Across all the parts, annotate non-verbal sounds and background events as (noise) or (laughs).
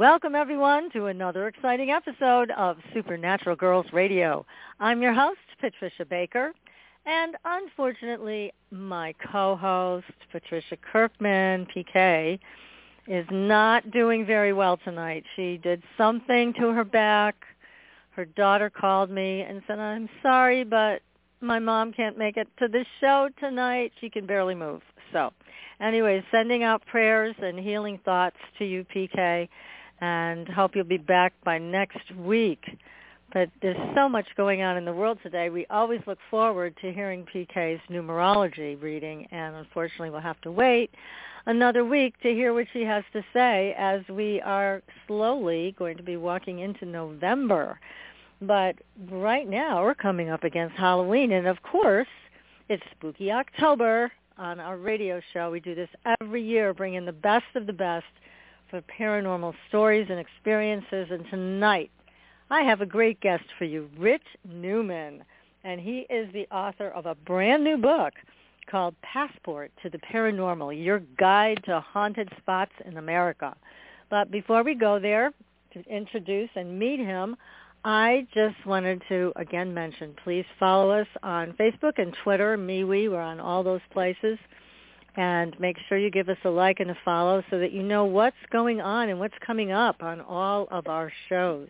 Welcome everyone to another exciting episode of Supernatural Girls Radio. I'm your host, Patricia Baker, and unfortunately my co-host, Patricia Kirkman, PK, is not doing very well tonight. She did something to her back. Her daughter called me and said, I'm sorry, but my mom can't make it to the show tonight. She can barely move. So anyway, sending out prayers and healing thoughts to you, PK and hope you'll be back by next week. But there's so much going on in the world today. We always look forward to hearing PK's numerology reading, and unfortunately we'll have to wait another week to hear what she has to say as we are slowly going to be walking into November. But right now we're coming up against Halloween, and of course it's Spooky October on our radio show. We do this every year, bringing the best of the best for paranormal stories and experiences. And tonight, I have a great guest for you, Rich Newman. And he is the author of a brand new book called Passport to the Paranormal, Your Guide to Haunted Spots in America. But before we go there to introduce and meet him, I just wanted to again mention, please follow us on Facebook and Twitter, MeWe. We're on all those places and make sure you give us a like and a follow so that you know what's going on and what's coming up on all of our shows.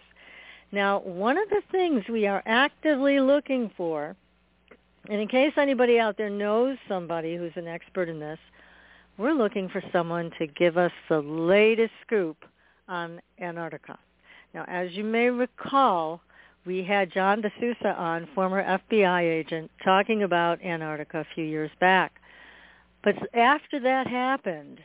Now, one of the things we are actively looking for, and in case anybody out there knows somebody who's an expert in this, we're looking for someone to give us the latest scoop on Antarctica. Now, as you may recall, we had John DeSouza on, former FBI agent, talking about Antarctica a few years back. But after that happened,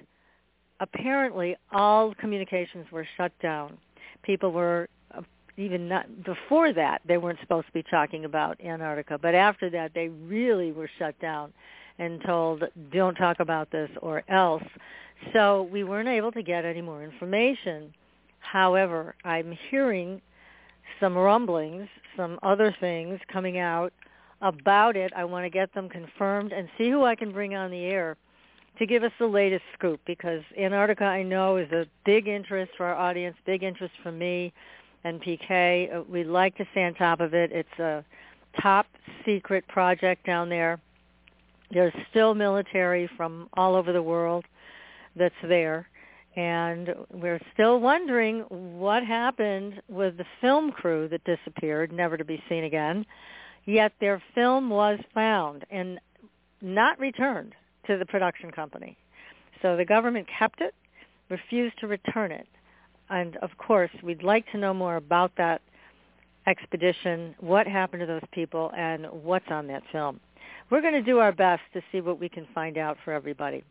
apparently all communications were shut down. People were uh, even not before that they weren't supposed to be talking about Antarctica, but after that they really were shut down and told don't talk about this or else. So we weren't able to get any more information. However, I'm hearing some rumblings, some other things coming out about it. I want to get them confirmed and see who I can bring on the air to give us the latest scoop because Antarctica I know is a big interest for our audience, big interest for me and PK. Uh, we like to stay on top of it. It's a top secret project down there. There's still military from all over the world that's there. And we're still wondering what happened with the film crew that disappeared, never to be seen again yet their film was found and not returned to the production company. So the government kept it, refused to return it. And of course, we'd like to know more about that expedition, what happened to those people, and what's on that film. We're going to do our best to see what we can find out for everybody.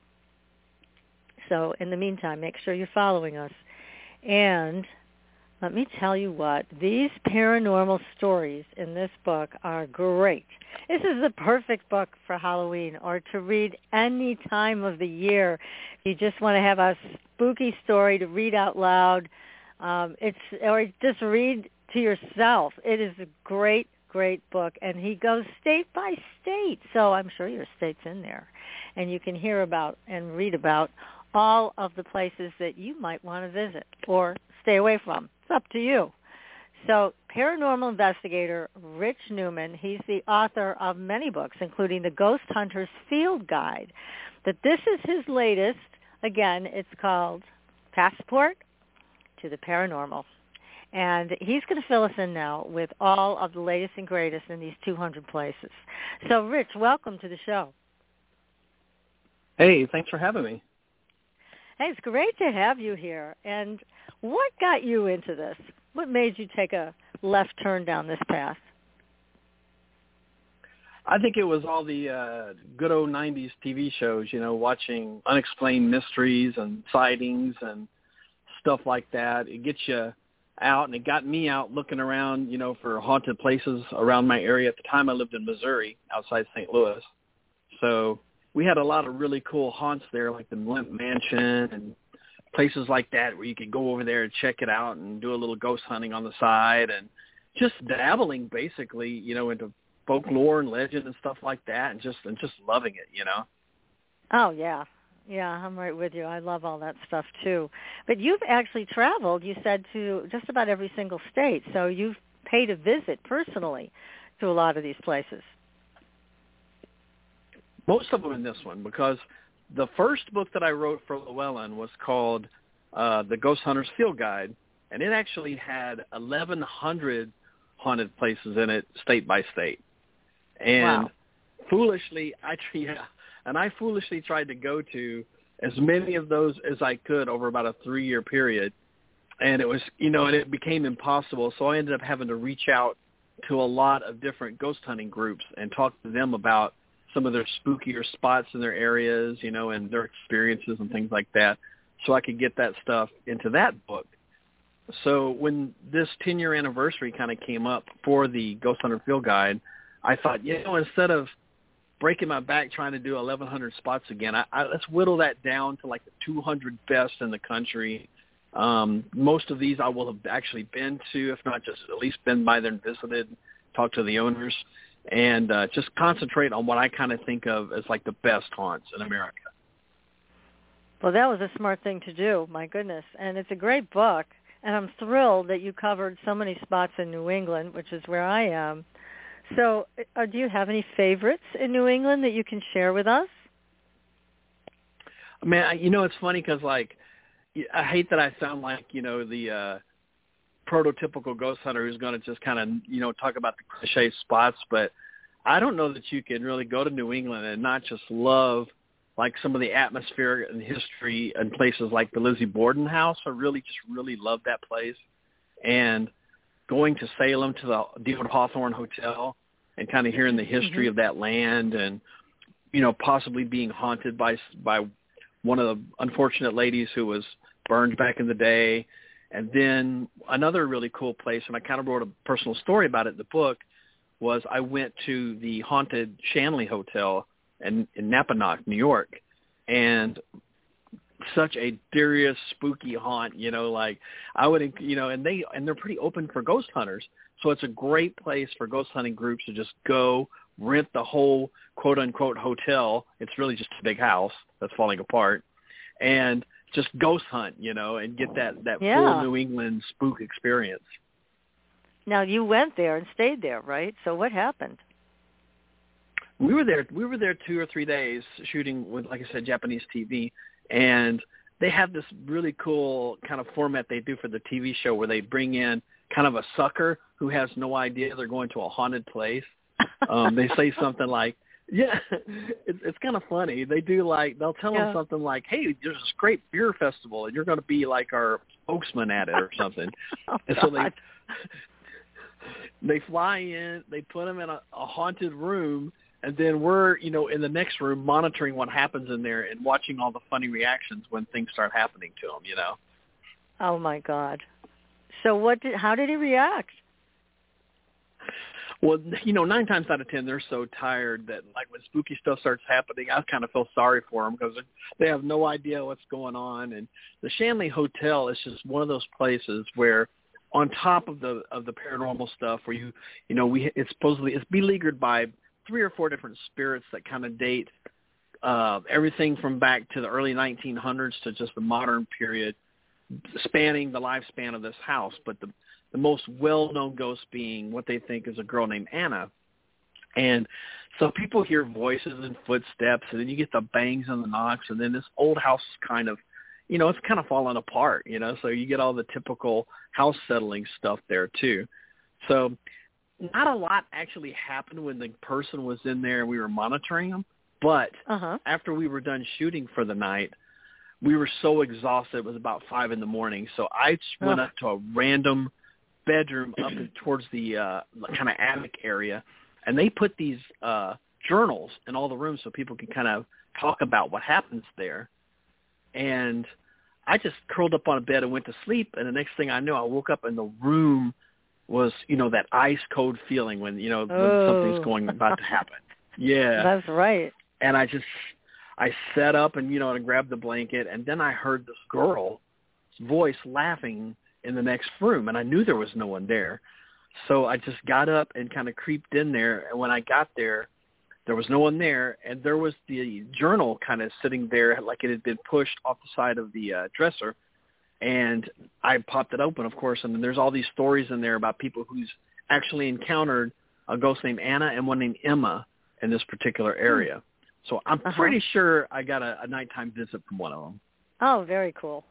So in the meantime, make sure you're following us. And let me tell you what, these paranormal stories in this book are great. This is the perfect book for Halloween or to read any time of the year. If You just want to have a spooky story to read out loud. Um, it's or just read to yourself. It is a great, great book, and he goes state by state. So I'm sure your state's in there, and you can hear about and read about all of the places that you might want to visit or stay away from. It's up to you. So paranormal investigator Rich Newman, he's the author of many books, including The Ghost Hunter's Field Guide. That this is his latest. Again, it's called Passport to the Paranormal. And he's going to fill us in now with all of the latest and greatest in these 200 places. So, Rich, welcome to the show. Hey, thanks for having me. Hey, it's great to have you here. And what got you into this? What made you take a left turn down this path? I think it was all the uh, good old '90s TV shows. You know, watching unexplained mysteries and sightings and stuff like that. It gets you out, and it got me out looking around. You know, for haunted places around my area. At the time, I lived in Missouri, outside St. Louis. So we had a lot of really cool haunts there, like the Lemp Mansion and places like that, where you could go over there and check it out and do a little ghost hunting on the side and just dabbling basically, you know, into folklore and legend and stuff like that, and just and just loving it, you know. Oh yeah, yeah, I'm right with you. I love all that stuff too. But you've actually traveled. You said to just about every single state, so you've paid a visit personally to a lot of these places. Most of them in this one because the first book that I wrote for Llewellyn was called uh, The Ghost Hunter's Field Guide, and it actually had 1,100 haunted places in it, state by state. And wow. foolishly, I yeah, and I foolishly tried to go to as many of those as I could over about a three year period. And it was, you know, and it became impossible. So I ended up having to reach out to a lot of different ghost hunting groups and talk to them about some of their spookier spots in their areas, you know, and their experiences and things like that. So I could get that stuff into that book. So when this 10 year anniversary kind of came up for the Ghost Hunter Field Guide, I thought, you know, instead of breaking my back trying to do 1,100 spots again, I, I, let's whittle that down to like the 200 best in the country. Um, most of these I will have actually been to, if not just at least been by there and visited, talked to the owners, and uh, just concentrate on what I kind of think of as like the best haunts in America. Well, that was a smart thing to do. My goodness, and it's a great book, and I'm thrilled that you covered so many spots in New England, which is where I am. So, uh, do you have any favorites in New England that you can share with us? Man, you know it's funny because like I hate that I sound like you know the uh prototypical ghost hunter who's going to just kind of you know talk about the cliche spots, but I don't know that you can really go to New England and not just love like some of the atmosphere and history and places like the Lizzie Borden house. I really just really love that place. And going to Salem to the David Hawthorne Hotel and kind of hearing the history mm-hmm. of that land and you know possibly being haunted by by one of the unfortunate ladies who was burned back in the day and then another really cool place and I kind of wrote a personal story about it in the book was I went to the haunted Shanley Hotel in, in Napanoch, New York. And such a serious spooky haunt you know like i would you know and they and they're pretty open for ghost hunters. So it's a great place for ghost hunting groups to just go rent the whole quote unquote hotel. It's really just a big house that's falling apart. And just ghost hunt you know and get that that yeah. full new england spook experience now you went there and stayed there right so what happened we were there we were there two or three days shooting with like i said japanese tv and they have this really cool kind of format they do for the TV show where they bring in kind of a sucker who has no idea they're going to a haunted place. (laughs) Um, they say something like, yeah, (laughs) it's it's kind of funny. They do like they'll tell yeah. them something like, "Hey, there's this great beer festival, and you're going to be like our spokesman at it or (laughs) something." oh, and so they (laughs) they fly in, they put them in a, a haunted room, and then we're you know in the next room monitoring what happens in there and watching all the funny reactions when things start happening to him you know oh my god so what did how did he react well you know nine times out of ten they're so tired that like when spooky stuff starts happening i kind of feel sorry for them because they have no idea what's going on and the shanley hotel is just one of those places where on top of the of the paranormal stuff where you you know we it's supposedly it's beleaguered by three or four different spirits that kind of date uh, everything from back to the early 1900s to just the modern period, spanning the lifespan of this house. But the the most well-known ghost being what they think is a girl named Anna. And so people hear voices and footsteps, and then you get the bangs and the knocks, and then this old house is kind of, you know, it's kind of falling apart, you know, so you get all the typical house settling stuff there too. So not a lot actually happened when the person was in there and we were monitoring them, but Uh-huh. after we were done shooting for the night, we were so exhausted. It was about five in the morning. So I just went Ugh. up to a random bedroom up in- towards the uh, kind of attic area, and they put these uh, journals in all the rooms so people can kind of talk about what happens there. And I just curled up on a bed and went to sleep. And the next thing I knew, I woke up and the room was, you know, that ice cold feeling when you know when Oh. something's going about to happen. (laughs) Yeah That's right. and I just I sat up and you know and grabbed the blanket and then I heard this girl's voice laughing in the next room and I knew there was no one there. So I just got up and kind of creeped in there and when I got there there was no one there and there was the journal kind of sitting there like it had been pushed off the side of the uh, dresser and I popped it open of course and then there's all these stories in there about people who's actually encountered a ghost named Anna and one named Emma in this particular area. So I'm Uh-huh. pretty sure I got a, a nighttime visit from one of them. Oh, very cool.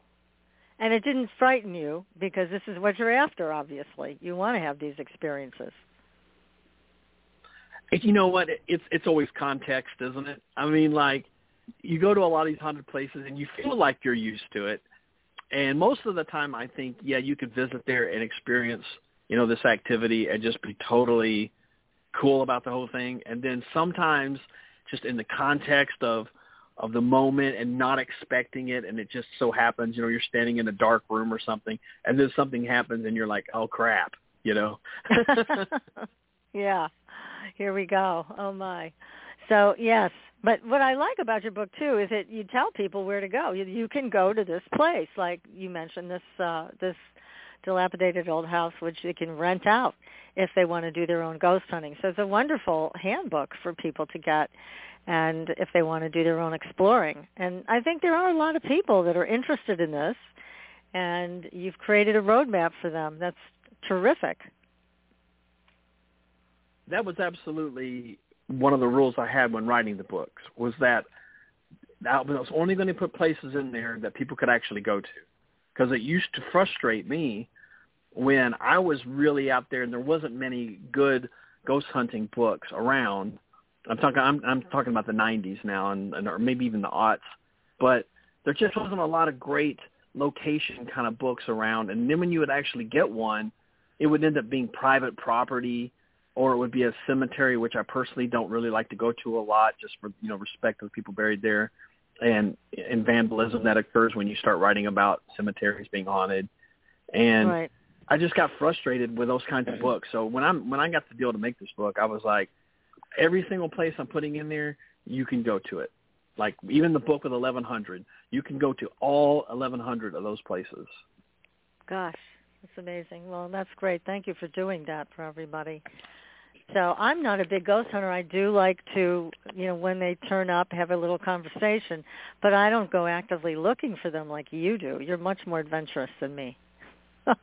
And it didn't frighten you because this is what you're after, obviously. You want to have these experiences. You know what? It's it's always context, isn't it? I mean, like you go to a lot of these haunted places and you feel like you're used to it, and most of the time, I think, yeah, you could visit there and experience, you know, this activity and just be totally cool about the whole thing. And then sometimes, just in the context of of the moment and not expecting it, and it just so happens, you know, you're standing in a dark room or something, and then something happens, and you're like, oh crap, you know. (laughs) (laughs) yeah. Here we go. Oh my. So yes, but what I like about your book too is that you tell people where to go. You, you can go to this place, like you mentioned this uh, this dilapidated old house, which they can rent out if they want to do their own ghost hunting. So it's a wonderful handbook for people to get, and if they want to do their own exploring. And I think there are a lot of people that are interested in this, and you've created a roadmap for them. That's terrific. that was absolutely one of the rules I had when writing the books was that I was only going to put places in there that people could actually go to because it used to frustrate me when I was really out there and there wasn't many good ghost hunting books around. I'm talking I'm I'm talking about the 90s now and, and or maybe even the aughts, but there just wasn't a lot of great location kind of books around and then when you would actually get one, it would end up being private property or it would be a cemetery, which I personally don't really like to go to a lot, just for you know respect of the people buried there, and and vandalism that occurs when you start writing about cemeteries being haunted, and right. I just got frustrated with those kinds of books. So when I'm when I got the deal to make this book, I was like, every single place I'm putting in there, you can go to it. Like even the book with 1100, you can go to all 1100 of those places. Gosh, that's amazing. Well, that's great. Thank you for doing that for everybody. So I'm not a big ghost hunter. I do like to, you know, when they turn up, have a little conversation, but I don't go actively looking for them like you do. You're much more adventurous than me. (laughs)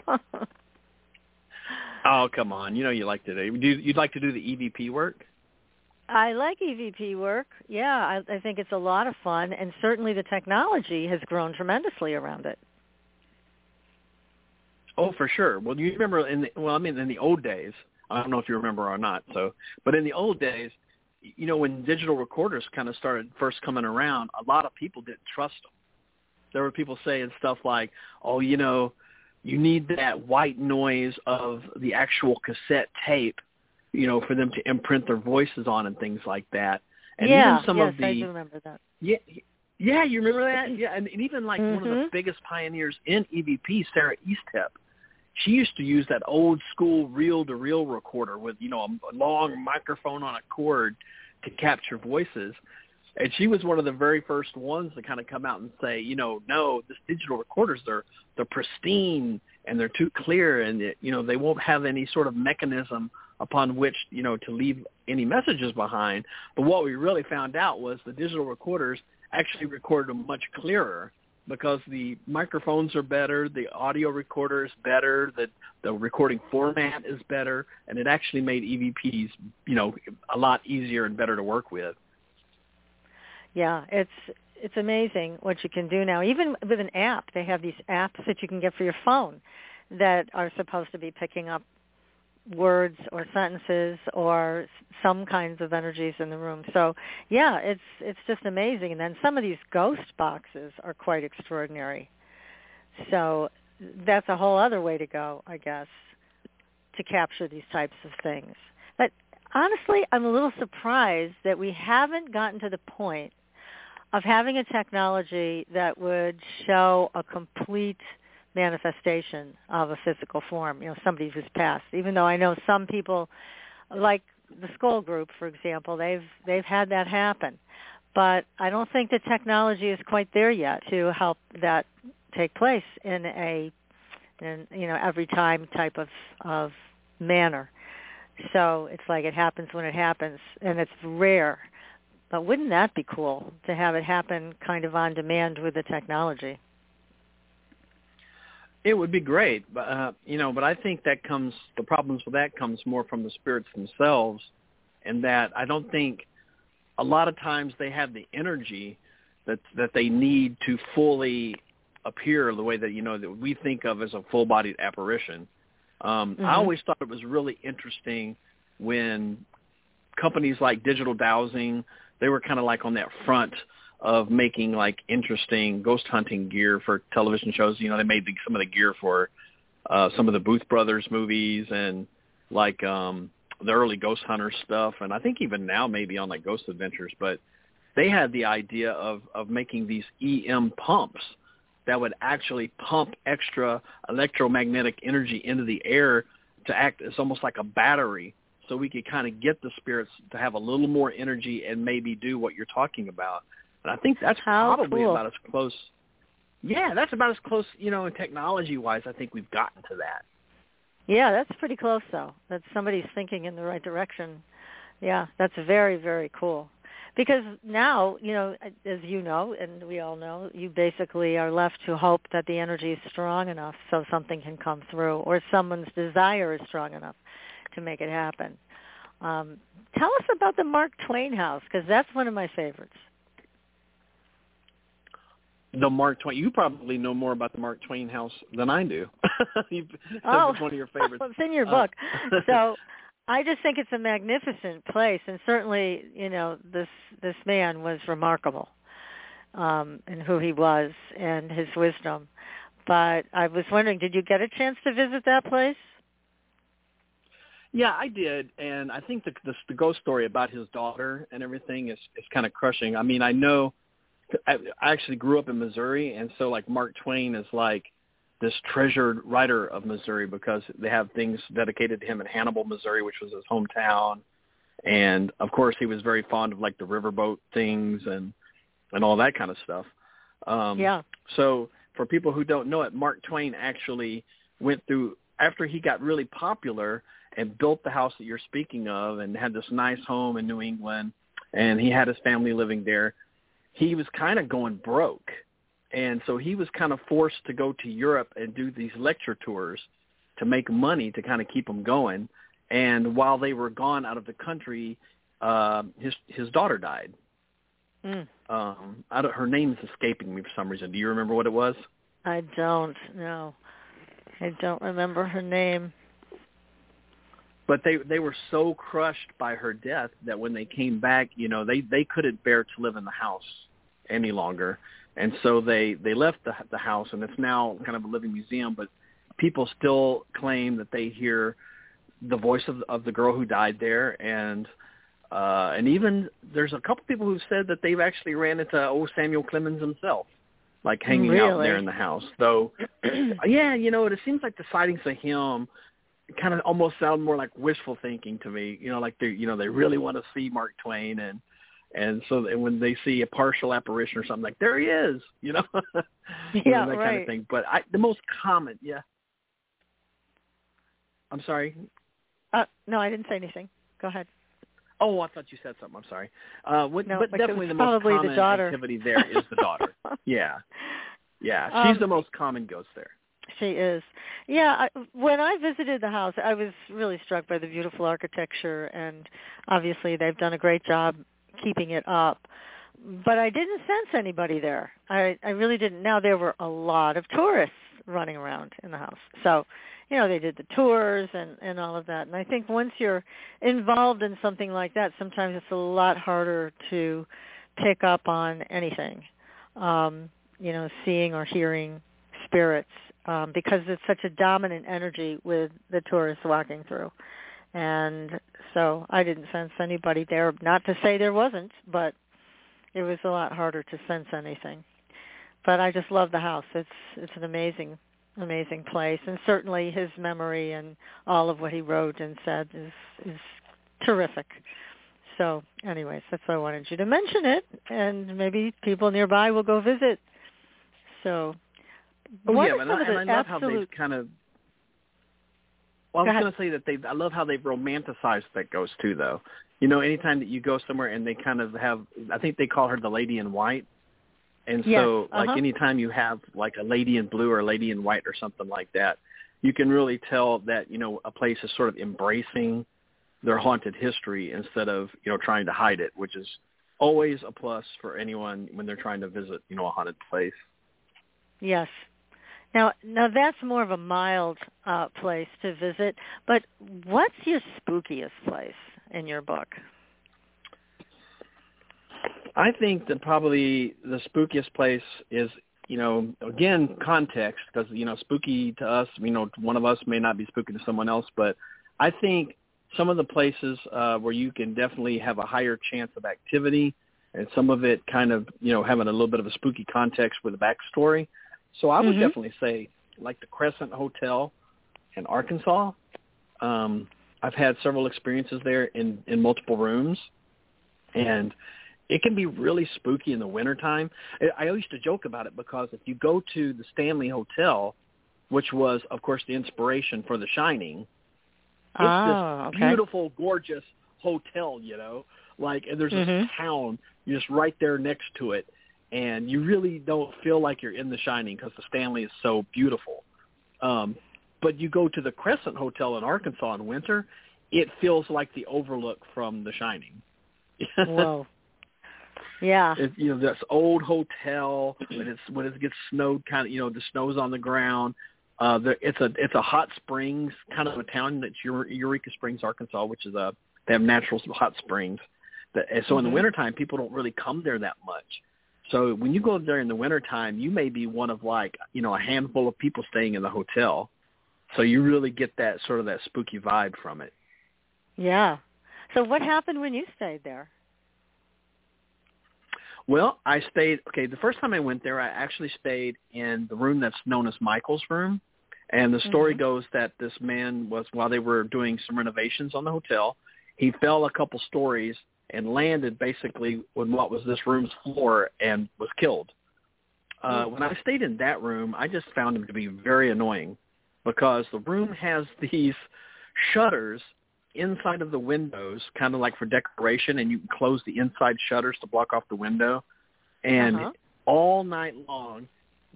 Oh come on, you know you like to do. you'd like to do the EVP work? I like EVP work. Yeah, I, I think it's a lot of fun, and certainly the technology has grown tremendously around it. Oh, for sure. Well, you remember in the well, I mean, in the old days. I don't know if you remember or not. So, but in the old days, you know, when digital recorders kind of started first coming around, a lot of people didn't trust them. There were people saying stuff like, "Oh, you know, you need that white noise of the actual cassette tape, you know, for them to imprint their voices on and things like that." And yeah, even some yes, of the I do remember that. yeah, yeah, you remember that? Yeah, and, and even like one of the Mhm. biggest pioneers in EVP, Sarah Estep, she used to use that old school reel-to-reel recorder with you know a long microphone on a cord to capture voices. And she was one of the very first ones to kind of come out and say, you know, no, this digital recorders they're they're pristine and they're too clear, and it, you know they won't have any sort of mechanism upon which you know to leave any messages behind. But what we really found out was the digital recorders actually recorded much clearer because the microphones are better, the audio recorder is better, the the recording format is better, and it actually made EVPs, you know, a lot easier and better to work with. Yeah, it's it's amazing what you can do now. Even with an app, they have these apps that you can get for your phone that are supposed to be picking up words or sentences or some kinds of energies in the room. So yeah, it's it's just amazing. And then some of these ghost boxes are quite extraordinary. So that's a whole other way to go, I guess, to capture these types of things. But honestly, I'm a little surprised that we haven't gotten to the point of having a technology that would show a complete manifestation of a physical form, you know, somebody who's passed. Even though I know some people, like the Scole Group, for example, they've they've had that happen, but I don't think the technology is quite there yet to help that take place in a, in you know, every time type of of manner. So it's like it happens when it happens, and it's rare. But wouldn't that be cool to have it happen kind of on demand with the technology? It would be great, but uh, you know, but I think that comes the problems with that comes more from the spirits themselves, and that I don't think a lot of times they have the energy that that they need to fully appear the way that you know that we think of as a full-bodied apparition. Um, mm-hmm. I always thought it was really interesting when companies like Digital Dowsing they were kind of like on that front of making like interesting ghost hunting gear for television shows. You know, they made the, some of the gear for uh, some of the Booth Brothers movies and like um, the early Ghost Hunter stuff, and I think even now maybe on like Ghost Adventures. But they had the idea of of making these EM pumps that would actually pump extra electromagnetic energy into the air to act as almost like a battery so we could kind of get the spirits to have a little more energy and maybe do what you're talking about. And I think that's How probably cool. about as close. Yeah, that's about as close, you know, technology wise. I think we've gotten to that. Yeah, that's pretty close though. That somebody's thinking in the right direction. Yeah, that's very very cool. Because now, you know, as you know, and we all know, you basically are left to hope that the energy is strong enough so something can come through, or someone's desire is strong enough to make it happen. Um, tell us about the Mark Twain house because that's one of my favorites the Mark Twain. You probably know more about the Mark Twain house than I do. (laughs) oh, it's one of your favorites. (laughs) it's in your Uh, book. (laughs) so I just think it's a magnificent place, and certainly, you know, this this man was remarkable um, in who he was and his wisdom. But I was wondering, did you get a chance to visit that place? Yeah, I did, and I think the, the the ghost story about his daughter and everything is is kind of crushing. I mean, I know I, I actually grew up in Missouri, and so like Mark Twain is like this treasured writer of Missouri because they have things dedicated to him in Hannibal, Missouri, which was his hometown, and of course he was very fond of like the riverboat things and and all that kind of stuff. Um, yeah. So for people who don't know it, Mark Twain actually went through after he got really popular and built the house that you're speaking of and had this nice home in New England and he had his family living there he was kind of going broke. And so he was kind of forced to go to Europe and do these lecture tours to make money to kind of keep him going. And while they were gone out of the country, uh, his his daughter died. Mm. Um, I don't, her name is escaping me for some reason. Do you remember what it was? I don't know. I don't remember her name. But they they were so crushed by her death that when they came back, you know, they they couldn't bear to live in the house any longer, and so they they left the the house, and it's now kind of a living museum. But people still claim that they hear the voice of of the girl who died there, and uh, and even there's a couple people who've said that they've actually ran into old Samuel Clemens himself, like hanging out there in the house. Though, (clears throat) yeah, you know, it seems like the sightings of him kind of almost sound more like wishful thinking to me. You know, like they, you know, they really want to see Mark Twain, and and so and when they see a partial apparition or something, like there he is, (laughs) you know, You know, Yeah, that kind right. of thing. But I, the most common, yeah. I'm sorry. Uh, no, I didn't say anything. Go ahead. Oh, I thought you said something. I'm sorry. Uh, what, No, but like definitely the most the common daughter. activity there is the daughter. (laughs) yeah, yeah. She's Um, the most common ghost there. She is. Yeah, I, when I visited the house, I was really struck by the beautiful architecture, and obviously they've done a great job keeping it up. but I didn't sense anybody there. I I really didn't. Now there were a lot of tourists running around in the house. So, you know, they did the tours and and all of that. And I think once you're involved in something like that, sometimes it's a lot harder to pick up on anything. Um, you know, seeing or hearing spirits um, because it's such a dominant energy with the tourists walking through. And so I didn't sense anybody there. Not to say there wasn't, but it was a lot harder to sense anything. But I just love the house. It's it's an amazing amazing place and certainly his memory and all of what he wrote and said is is terrific. So anyways, that's why I wanted you to mention it and maybe people nearby will go visit. So Oh yeah, and I, and I love how they've kind of. Well, I was going to say that they. I love how they've romanticized that ghost too, though. You know, anytime that you go somewhere and they kind of have, I think they call her the lady in white. And yes, so, uh-huh. like anytime you have like a lady in blue or a lady in white or something like that, you can really tell that you know a place is sort of embracing their haunted history instead of you know trying to hide it, which is always a plus for anyone when they're trying to visit you know a haunted place. Yes, now, now that's more of a mild uh, place to visit. But what's your spookiest place in your book? I think that probably the spookiest place is, you know, again, context, because, you know, spooky to us, you know, one of us may not be spooky to someone else, but I think some of the places uh, where you can definitely have a higher chance of activity and some of it kind of, you know, having a little bit of a spooky context with a backstory – so I would mm-hmm. definitely say like the Crescent Hotel in Arkansas. Um, I've had several experiences there in, in multiple rooms, and it can be really spooky in the wintertime. I, I used to joke about it because if you go to the Stanley Hotel, which was, of course, the inspiration for The Shining, it's oh, this okay. beautiful, gorgeous hotel, you know, like, and there's this Mhm. town just right there next to it and you really don't feel like you're in The Shining because the Stanley is so beautiful. Um, but you go to the Crescent Hotel in Arkansas in winter, it feels like the Overlook from The Shining. (laughs) Whoa. Yeah. It, you know, this old hotel when it's when it gets snowed, kind of you know the snow's on the ground. Uh, there, it's a it's a hot springs kind of a town that's Eureka Springs, Arkansas, which is a they have natural hot springs. That, so in the Mhm. wintertime, people don't really come there that much. So when you go there in the wintertime, you may be one of like, you know, a handful of people staying in the hotel. So you really get that sort of that spooky vibe from it. Yeah. So what happened when you stayed there? Well, I stayed, okay, the first time I went there, I actually stayed in the room that's known as Michael's room. And the story Mhm. goes that this man was, while they were doing some renovations on the hotel, he fell a couple stories and landed basically on what was this room's floor and was killed. Uh, when I stayed in that room, I just found him to be very annoying because the room has (laughs) these shutters inside of the windows, kind of like for decoration, and you can close the inside shutters to block off the window. And Uh-huh. all night long,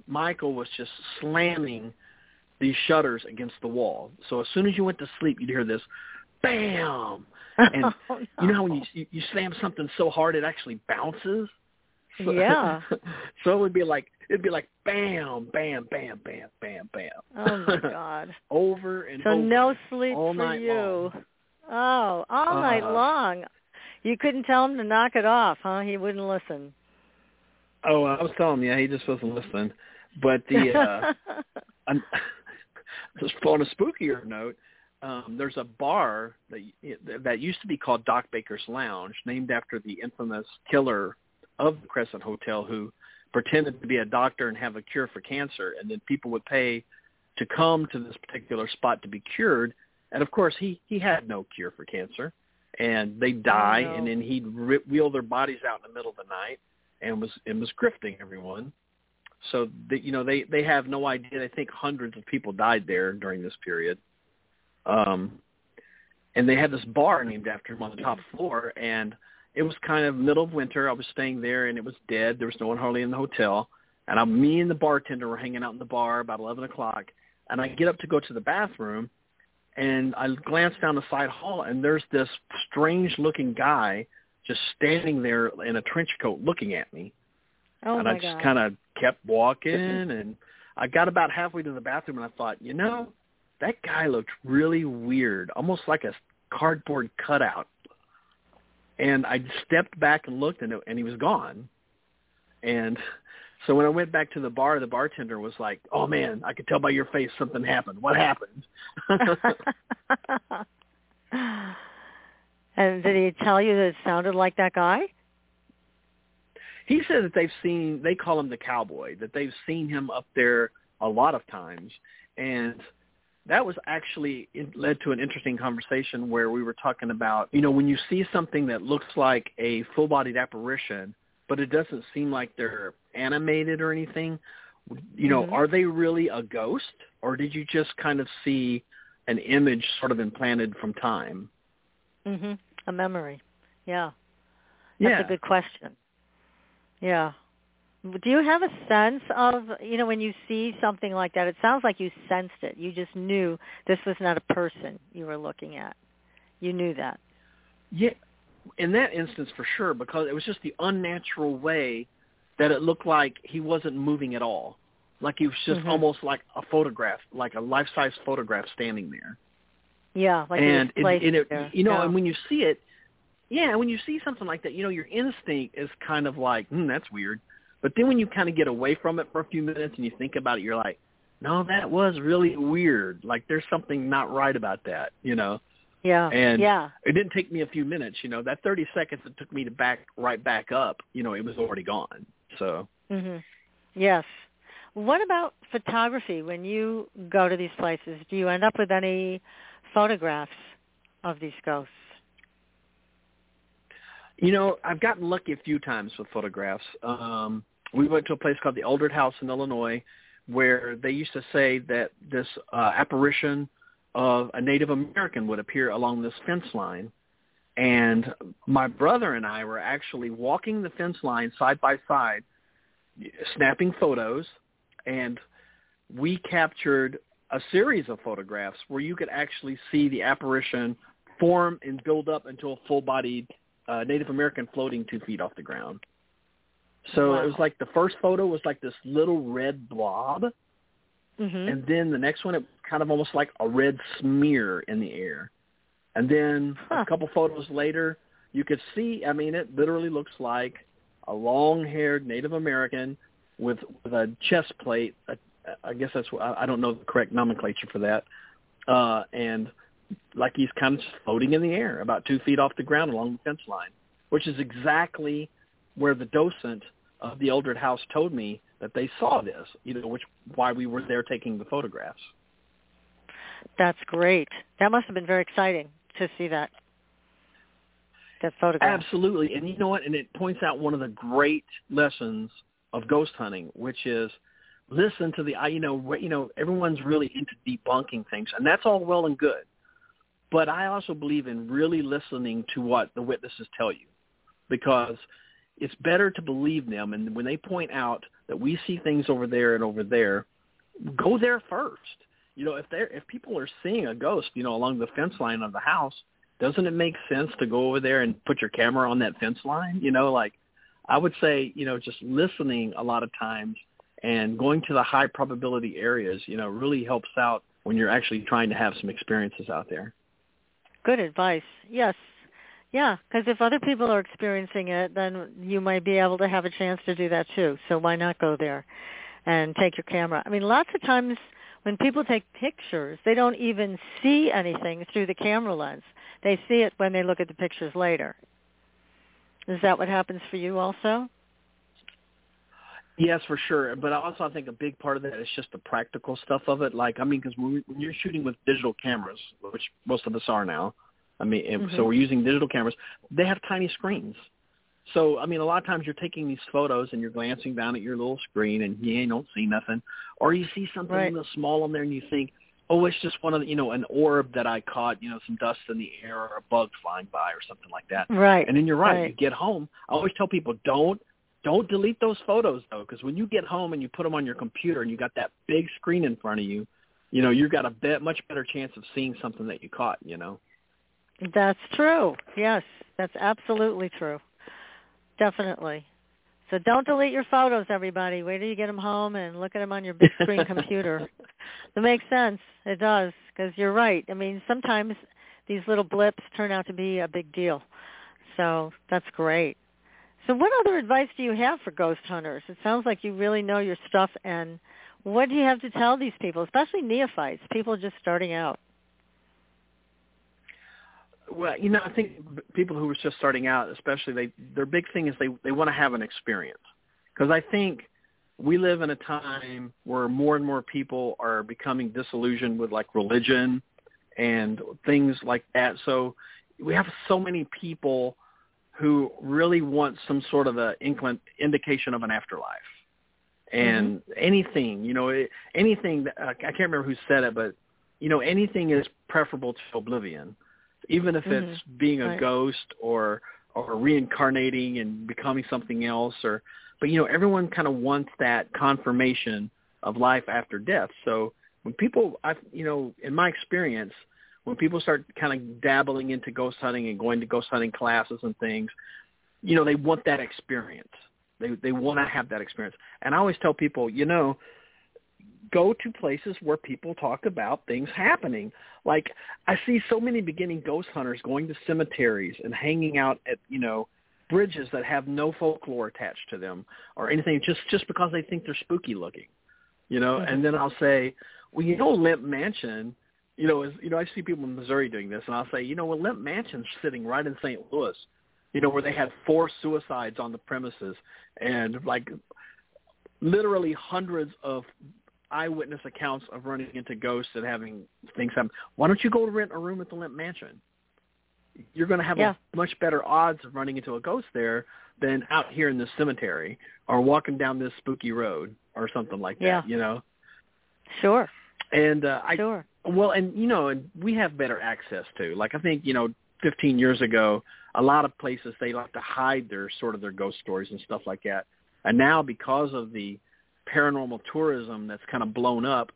Michael was just slamming these shutters against the wall. So as soon as you went to sleep, you'd hear this bam, (laughs) and oh, no. you know how when you you, slam something so hard it actually bounces. (laughs) So, Yeah. (laughs) so it would be like it'd be like bam, bam, bam, bam, bam, bam. Oh my God. over and So over. no sleep all for night you. long. Oh, all night Uh, long. You couldn't tell him to knock it off, huh? He wouldn't listen. Oh, I was telling him, yeah, he just wasn't listening. But the uh, on, just on a spookier note, um, there's a bar that that used to be called Doc Baker's Lounge, named after the infamous killer of the Crescent Hotel, who pretended to be a doctor and have a cure for cancer, and then people would pay to come to this particular spot to be cured. And of course, he he had no cure for cancer, and they die, no. and then he'd rip, wheel their bodies out in the middle of the night, and was and was grifting everyone. So they, you know they they have no idea. They think hundreds of people died there during this period. Um, and they had this bar named after him on the top floor, and it was kind of middle of winter. I was staying there, and it was dead. There was no one hardly in the hotel, and I, me and the bartender were hanging out in the bar about eleven o'clock. And I get up to go to the bathroom, and I glance down the side hall, and there's this strange-looking guy just standing there in a trench coat looking at me. Oh and I just kind of kept walking (laughs) and I got about halfway to the bathroom and I thought, you know, that guy looked really weird, almost like a cardboard cutout. And I stepped back and looked and, it, and he was gone. And so when I went back to the bar, the bartender was like, "Oh man, I could tell by your face something happened. What happened?" (laughs) (laughs) and did he tell you that it sounded like that guy? he said that they've seen they call him the cowboy that they've seen him up there a lot of times and that was actually it led to an interesting conversation where we were talking about you know when you see something that looks like a full bodied apparition but it doesn't seem like they're animated or anything you know Mhm. are they really a ghost or did you just kind of see an image sort of implanted from time Mhm. A memory. Yeah. That's yeah a good question. Yeah. Do you have a sense of, you know, when you see something like that, it sounds like you sensed it. You just knew this was not a person you were looking at. You knew that. Yeah, in that instance for sure, because it was just the unnatural way that it looked like he wasn't moving at all. Like he was just Mhm. almost like a photograph, like a life-size photograph standing there. Yeah, like and it and it, there. you know, Yeah. and when you see it, yeah, when you see something like that, you know, your instinct is kind of like, hmm, that's weird. But then when you kind of get away from it for a few minutes and you think about it, you're like, no, that was really weird. Like there's something not right about that, you know. yeah. and- yeah. It didn't take me a few minutes, you know. That 30 seconds it took me to back right back up, you know, it was already gone. So, Mhm. Yes. What about photography? When you go to these places, do you end up with any photographs of these ghosts? you know, I've gotten lucky a few times with photographs. Um, we went to a place called the Eldred House in Illinois, where they used to say that this uh, apparition of a Native American would appear along this fence line. And my brother and I were actually walking the fence line side by side, snapping photos, and we captured a series of photographs where you could actually see the apparition form and build up into a full-bodied uh, Native American floating two feet off the ground. So Wow. it was like the first photo was like this little red blob, Mhm. and then the next one it kind of almost like a red smear in the air. And then Huh. a couple photos later, you could see. I mean, it literally looks like a long-haired Native American with with a chest plate. I, I guess that's what I I don't know the correct nomenclature for that. Uh, and like he's kind of floating in the air, about two feet off the ground along the fence line, which is exactly where the docent of the Eldred House told me that they saw this. You know, which why we were there taking the photographs. That's great. That must have been very exciting to see that that photograph. Absolutely. And you know what? And it points out one of the great lessons of ghost hunting, which is listen to the, I- you know, you know, everyone's really into debunking things, and that's all well and good. But I also believe in really listening to what the witnesses tell you, because it's better to believe them. And when they point out that we see things over there and over there, go there first. You know, if they're if people are seeing a ghost, you know, along the fence line of the house, doesn't it make sense to go over there and put your camera on that fence line? You know, like I would say, you know, just listening a lot of times and going to the high probability areas, you know, really helps out when you're actually trying to have some experiences out there. Good advice. Yes. Yeah, because if other people are experiencing it, then you might be able to have a chance to do that too. So why not go there and take your camera? I mean, lots of times when people take pictures, they don't even see anything through the camera lens. They see it when they look at the pictures later. Is that what happens for you also? Yes, for sure. But also, I think a big part of that is just the practical stuff of it. Like, I mean, because when, you're shooting with digital cameras, which most of us are now, I mean, and so Mhm. we're using digital cameras. They have tiny screens. So, I mean, a lot of times you're taking these photos and you're glancing down at your little screen and you don't see nothing, or you see something Right. small on there and you think, oh, it's just one of the, you know, an orb that I caught, you know, some dust in the air or a bug flying by or something like that. Right. And then you're right. Right. You get home. I always tell people don't don't delete those photos though, because when you get home and you put them on your computer and you got that big screen in front of you, you know you've got a bet, much better chance of seeing something that you caught. You know. That's true. Yes, that's absolutely true. Definitely. So don't delete your photos, everybody. Wait till you get them home and look at them on your big screen (laughs) computer. That makes sense. It does because you're right. I mean, sometimes these little blips turn out to be a big deal. So that's great. So what other advice do you have for ghost hunters? It sounds like you really know your stuff. And what do you have to tell these people, especially neophytes, people just starting out? Well, you know, I think people who are just starting out, especially, they their big thing is they they want to have an experience because I think we live in a time where more and more people are becoming disillusioned with like religion and things like that. So we have so many people who really want some sort of a inclin- indication of an afterlife. And mm-hmm. anything, you know, anything that I can't remember who said it, but you know, anything is preferable to oblivion even if mm-hmm. it's being a right. ghost or or reincarnating and becoming something else or but you know everyone kind of wants that confirmation of life after death so when people i you know in my experience when people start kind of dabbling into ghost hunting and going to ghost hunting classes and things you know they want that experience they they want to have that experience and i always tell people you know go to places where people talk about things happening. Like I see so many beginning ghost hunters going to cemeteries and hanging out at, you know, bridges that have no folklore attached to them or anything just just because they think they're spooky looking. You know, mm-hmm. and then I'll say, "Well, you know Lemp Mansion, you know, is you know, I see people in Missouri doing this and I'll say, "You know, well Lemp Mansion's sitting right in St. Louis." You know, where they had four suicides on the premises and like literally hundreds of eyewitness accounts of running into ghosts and having things happen. Why don't you go rent a room at the Lemp Mansion? You're going to have yeah. a much better odds of running into a ghost there than out here in the cemetery or walking down this spooky road or something like that. Yeah. You know. Sure. And uh, I sure. well, and you know, and we have better access to. Like I think you know, 15 years ago, a lot of places they like to hide their sort of their ghost stories and stuff like that. And now because of the paranormal tourism that's kind of blown up.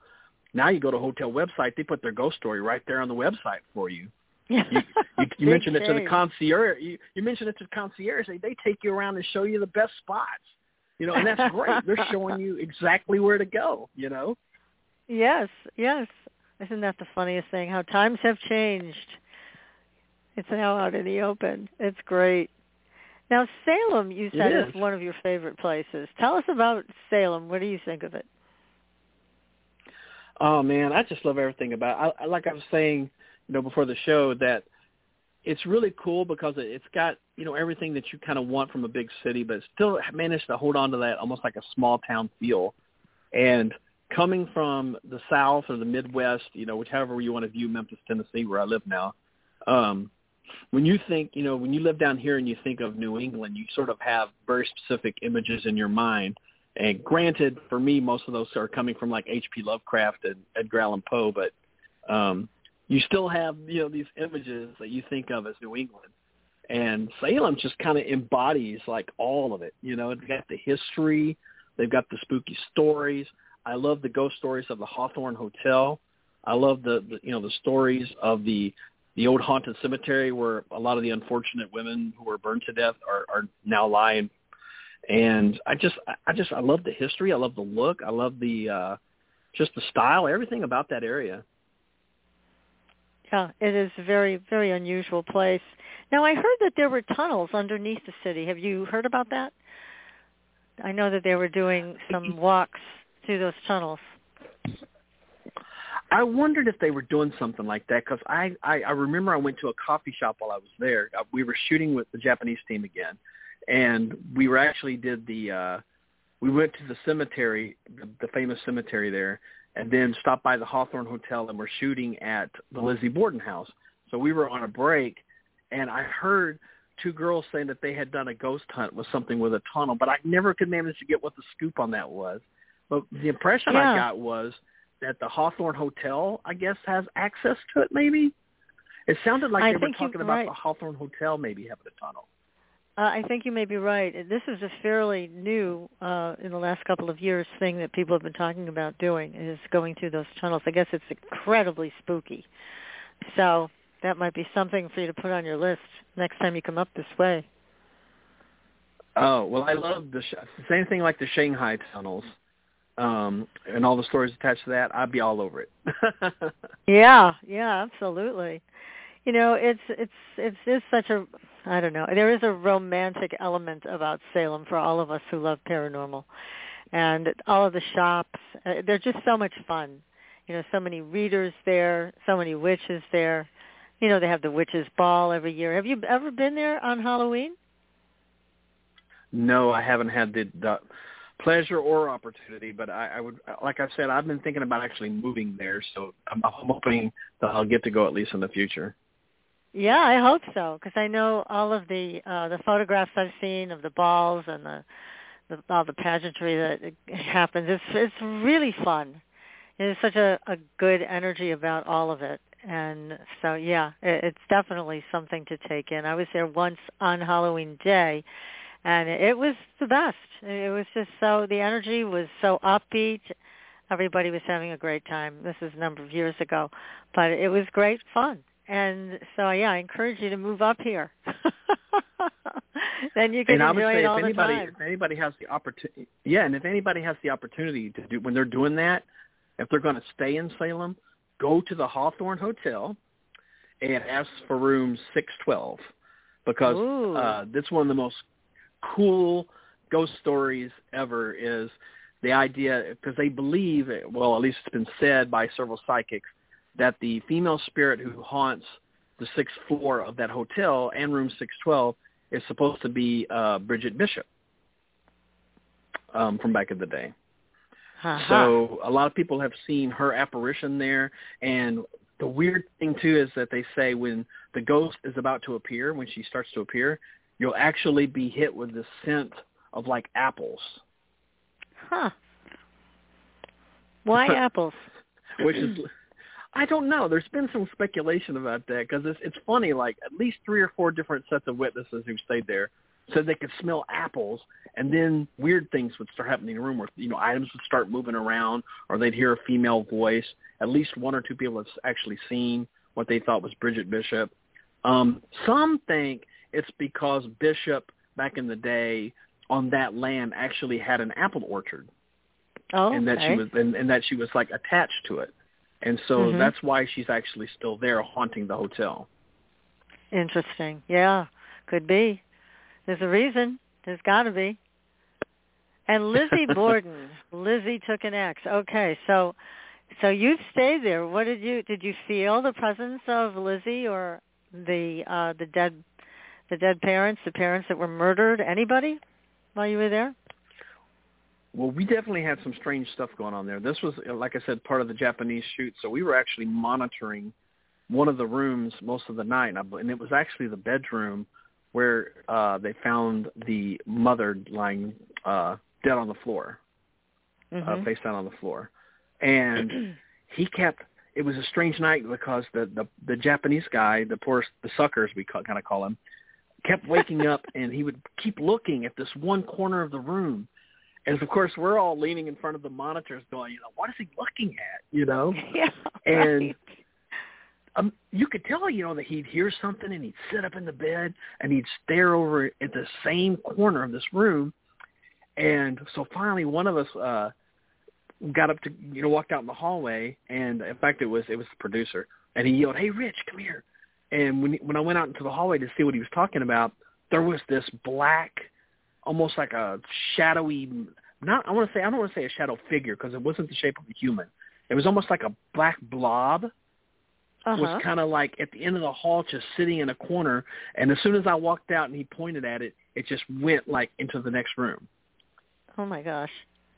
Now you go to a hotel website, they put their ghost story right there on the website for you. You, you, (laughs) you mentioned it to the concierge. You, you mentioned it to the concierge. They, they take you around and show you the best spots. You know, and that's great. They're showing (laughs) you exactly where to go. You know. Yes, yes. Isn't that the funniest thing? How times have changed. It's now out in the open. It's great. Now, Salem, you said is. is one of your favorite places. Tell us about Salem. What do you think of it? Oh man, I just love everything about. It. I, like I was saying, you know, before the show, that it's really cool because it's got you know everything that you kind of want from a big city, but still managed to hold on to that almost like a small town feel. And coming from the South or the Midwest, you know, whichever you want to view Memphis, Tennessee, where I live now, um, when you think, you know, when you live down here and you think of New England, you sort of have very specific images in your mind. And granted, for me, most of those are coming from like H.P. Lovecraft and Edgar Allan Poe, but um, you still have, you know, these images that you think of as New England. And Salem just kind of embodies like all of it. You know, it's got the history, they've got the spooky stories. I love the ghost stories of the Hawthorne Hotel. I love the, the you know the stories of the the old haunted cemetery where a lot of the unfortunate women who were burned to death are, are now lying. And I just, I just, I love the history. I love the look. I love the, uh, just the style, everything about that area. Yeah, it is a very, very unusual place. Now, I heard that there were tunnels underneath the city. Have you heard about that? I know that they were doing some walks through those tunnels. I wondered if they were doing something like that because I, I I remember I went to a coffee shop while I was there. Uh, we were shooting with the Japanese team again, and we were actually did the uh we went to the cemetery, the, the famous cemetery there, and then stopped by the Hawthorne Hotel and we're shooting at the Lizzie Borden house. So we were on a break, and I heard two girls saying that they had done a ghost hunt with something with a tunnel, but I never could manage to get what the scoop on that was. But the impression yeah. I got was that the Hawthorne Hotel, I guess, has access to it. Maybe it sounded like I they were talking about right. the Hawthorne Hotel maybe having a tunnel. Uh, I think you may be right. This is a fairly new, uh, in the last couple of years, thing that people have been talking about doing is going through those tunnels. I guess it's incredibly spooky. So that might be something for you to put on your list next time you come up this way. Oh well, I love the sh- same thing like the Shanghai tunnels, um, and all the stories attached to that. I'd be all over it. (laughs) yeah, yeah, absolutely. You know, it's it's it's just such a I don't know. There is a romantic element about Salem for all of us who love paranormal, and all of the shops. Uh, they're just so much fun. You know, so many readers there, so many witches there. You know, they have the witches' ball every year. Have you ever been there on Halloween? No, I haven't had the, the pleasure or opportunity, but I, I would, like I said, I've been thinking about actually moving there, so I'm, I'm hoping that I'll get to go at least in the future. Yeah, I hope so because I know all of the uh the photographs I've seen of the balls and the, the all the pageantry that happens. It's it's really fun. There's such a a good energy about all of it, and so yeah, it, it's definitely something to take in. I was there once on Halloween Day, and it was the best. It was just so the energy was so upbeat. Everybody was having a great time. This is a number of years ago, but it was great fun. And so yeah, I encourage you to move up here. (laughs) then you can and I enjoy would say it all if the anybody time. if anybody has the opportunity yeah, and if anybody has the opportunity to do when they're doing that, if they're going to stay in Salem, go to the Hawthorne Hotel and ask for room 612 because Ooh. uh that's one of the most cool ghost stories ever is the idea because they believe well at least it's been said by several psychics that the female spirit who haunts the sixth floor of that hotel and room 612 is supposed to be uh, Bridget Bishop um, from back in the day. Uh-huh. So a lot of people have seen her apparition there. And the weird thing, too, is that they say when the ghost is about to appear, when she starts to appear, you'll actually be hit with the scent of like apples, Huh. Why (laughs) apples? which is I don't know. There's been some speculation about that because it's it's funny. Like at least three or four different sets of witnesses who stayed there said they could smell apples, and then weird things would start happening in the room where you know items would start moving around, or they'd hear a female voice. At least one or two people have actually seen what they thought was Bridget Bishop. Um, some think it's because Bishop back in the day on that land actually had an apple orchard Oh, and that okay. she was and, and that she was like attached to it and so Mhm. that's why she's actually still there haunting the hotel Interesting. Yeah, could be. There's a reason. There's got to be. And Lizzie (laughs) Borden, Lizzie took an X. Okay, so so you stayed there. What did you did you feel the presence of Lizzie or the uh the dead the dead parents, the parents that were murdered? Anybody while you were there? well we definitely had some strange stuff going on there this was like i said part of the japanese shoot so we were actually monitoring one of the rooms most of the night and, it was actually the bedroom where uh they found the mother lying uh dead on the floor uh, Mhm. face down on the floor, and (clears throat) he kept. It was a strange night because the the, the Japanese guy, the poor the suckers we kind of call him, kept waking up (laughs) and he would keep looking at this one corner of the room. And of course, we're all leaning in front of the monitors, going, you know, what is he looking at? You know, (laughs) yeah. and right. um, you could tell, you know, that he'd hear something and he'd sit up in the bed and he'd stare over at the same corner of this room. And so finally, one of us uh, got up to, you know, walked out in the hallway, and in fact, it was it was the producer, and he yelled, "Hey, Rich, come here!" And when when I went out into the hallway to see what he was talking about, there was this black, almost like a shadowy, not I want to say I don't want to say a shadow figure because it wasn't the shape of a human. It was almost like a black blob uh-huh. was kind of like at the end of the hall, just sitting in a corner. And as soon as I walked out and he pointed at it, it just went like into the next room. Oh my gosh.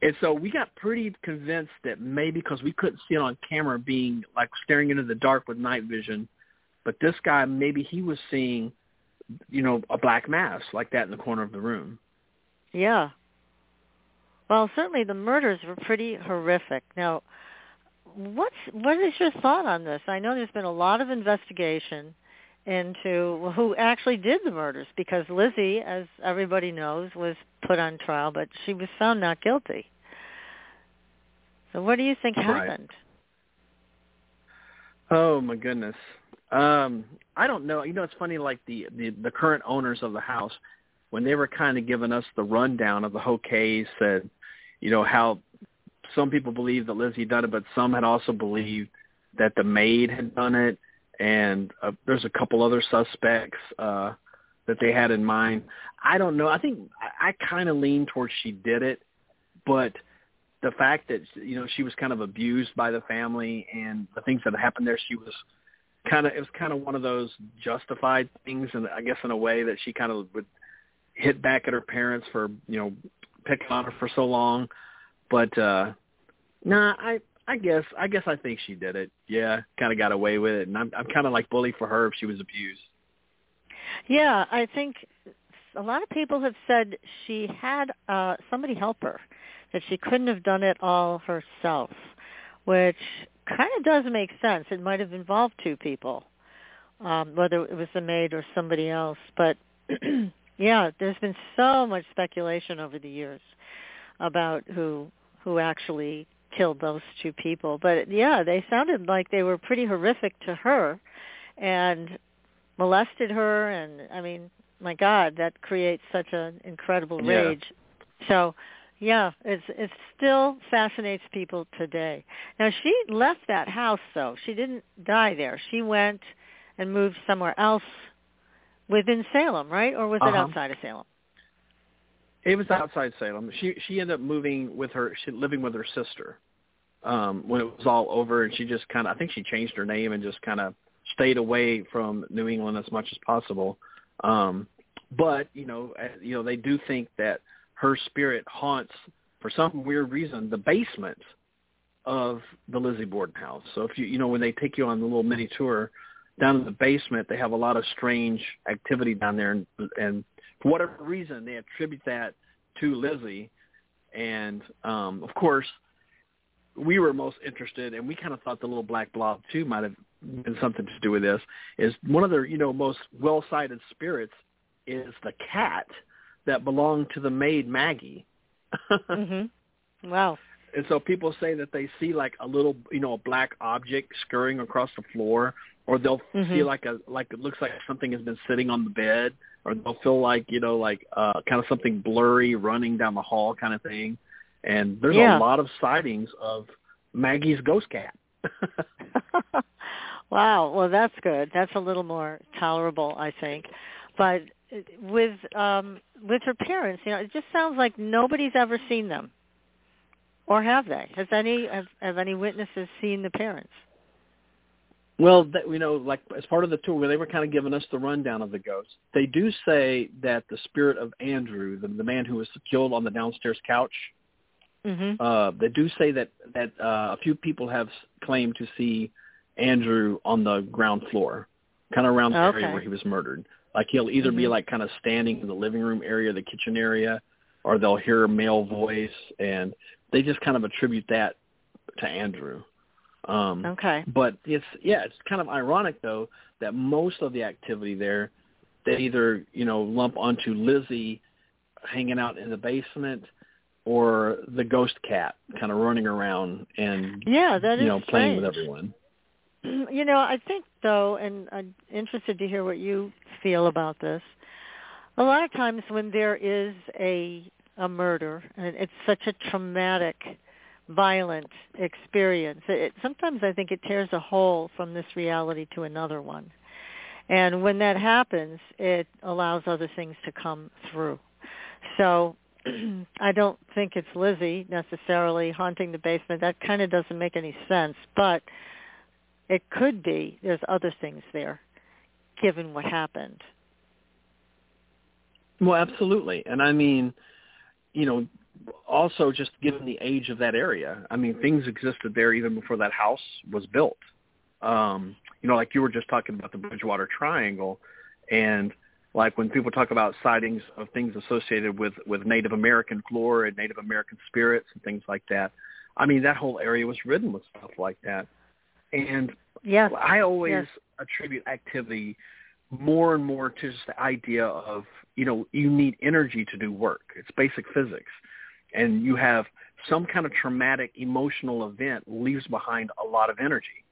And so we got pretty convinced that maybe because we couldn't see it on camera, being like staring into the dark with night vision, but this guy maybe he was seeing, you know, a black mass like that in the corner of the room. Yeah. Well, certainly the murders were pretty horrific. Now, what's what is your thought on this? I know there's been a lot of investigation into who actually did the murders because Lizzie, as everybody knows, was put on trial, but she was found not guilty. So what do you think Right. happened? Oh my goodness. Um, I don't know. You know, it's funny. Like the the, the current owners of the house, when they were kind of giving us the rundown of the whole case, said, you know, how some people believe that Lizzie done it, but some had also believed that the maid had done it, and uh, there's a couple other suspects uh, that they had in mind. I don't know. I think I, I kind of lean towards she did it, but the fact that you know she was kind of abused by the family and the things that happened there, she was kind of it was kind of one of those justified things, and I guess in a way that she kind of would hit back at her parents for you know picking on her for so long. But uh nah, I I guess I guess I think she did it. Yeah, kind of got away with it, and I'm I'm kind of like bully for her if she was abused. Yeah, I think a lot of people have said she had uh somebody help her, that she couldn't have done it all herself, which kind of does make sense. It might have involved two people, um, whether it was the maid or somebody else. But (clears throat) yeah, there's been so much speculation over the years about who who actually killed those two people. But yeah, they sounded like they were pretty horrific to her and molested her and I mean, my god, that creates such an incredible Yeah. rage. So, yeah, it's it still fascinates people today. Now she left that house though. She didn't die there. She went and moved somewhere else within Salem, right? Or was it Uh-huh. outside of Salem? It was outside Salem. She she ended up moving with her, she living with her sister um, when it was all over, and she just kind of I think she changed her name and just kind of stayed away from New England as much as possible. Um, but you know, you know, they do think that her spirit haunts for some weird reason the basement of the Lizzie Borden house. So if you you know when they take you on the little mini tour down in the basement, they have a lot of strange activity down there, and, and for whatever reason, they attribute that to Lizzie. And um, of course, we were most interested, and we kind of thought the little black blob too might have been something to do with this. Is one of the you know most well-cited spirits is the cat that belonged to the maid Maggie. (laughs) mhm. Wow. And so people say that they see like a little, you know, a black object scurrying across the floor, or they'll Mhm. feel like a like it looks like something has been sitting on the bed, or they'll feel like you know like uh kind of something blurry running down the hall kind of thing. And there's Yeah. a lot of sightings of Maggie's ghost cat. (laughs) (laughs) wow. Well, that's good. That's a little more tolerable, I think. But with um with her parents, you know, it just sounds like nobody's ever seen them. Or have they? Has any have, have any witnesses seen the parents? Well, that, you know, like as part of the tour, where they were kind of giving us the rundown of the ghosts, they do say that the spirit of Andrew, the, the man who was killed on the downstairs couch, Mhm. uh, they do say that that uh, a few people have claimed to see Andrew on the ground floor, kind of around the area where he was murdered. Like he'll either be Mhm. like kind of standing in the living room area, the kitchen area, or they'll hear a male voice, and they just kind of attribute that to Andrew. Um, Okay. but it's yeah, it's kind of ironic though that most of the activity there, they either you know lump onto Lizzie hanging out in the basement, or the ghost cat kind of running around and Yeah, that is you know playing with everyone. Mm, you know, I think though, and I'm interested to hear what you feel about this. A lot of times when there is a a murder, and it's such a traumatic, violent experience, it, sometimes I think it tears a hole from this reality to another one. And when that happens, it allows other things to come through. So (clears throat) I don't think it's Lizzie necessarily haunting the basement. That kind of doesn't make any sense, but it could be there's other things there given what happened. Well, absolutely, and I mean, you know, also just given the age of that area, I mean, things existed there even before that house was built. Um, you know, like you were just talking about the Bridgewater Triangle, and like when people talk about sightings of things associated with with Native American flora and Native American spirits and things like that. I mean, that whole area was ridden with stuff like that, and Yes. I always Yes. attribute activity more and more to just the idea of, you know, you need energy to do work. It's basic physics. And you have some kind of traumatic emotional event leaves behind a lot of energy.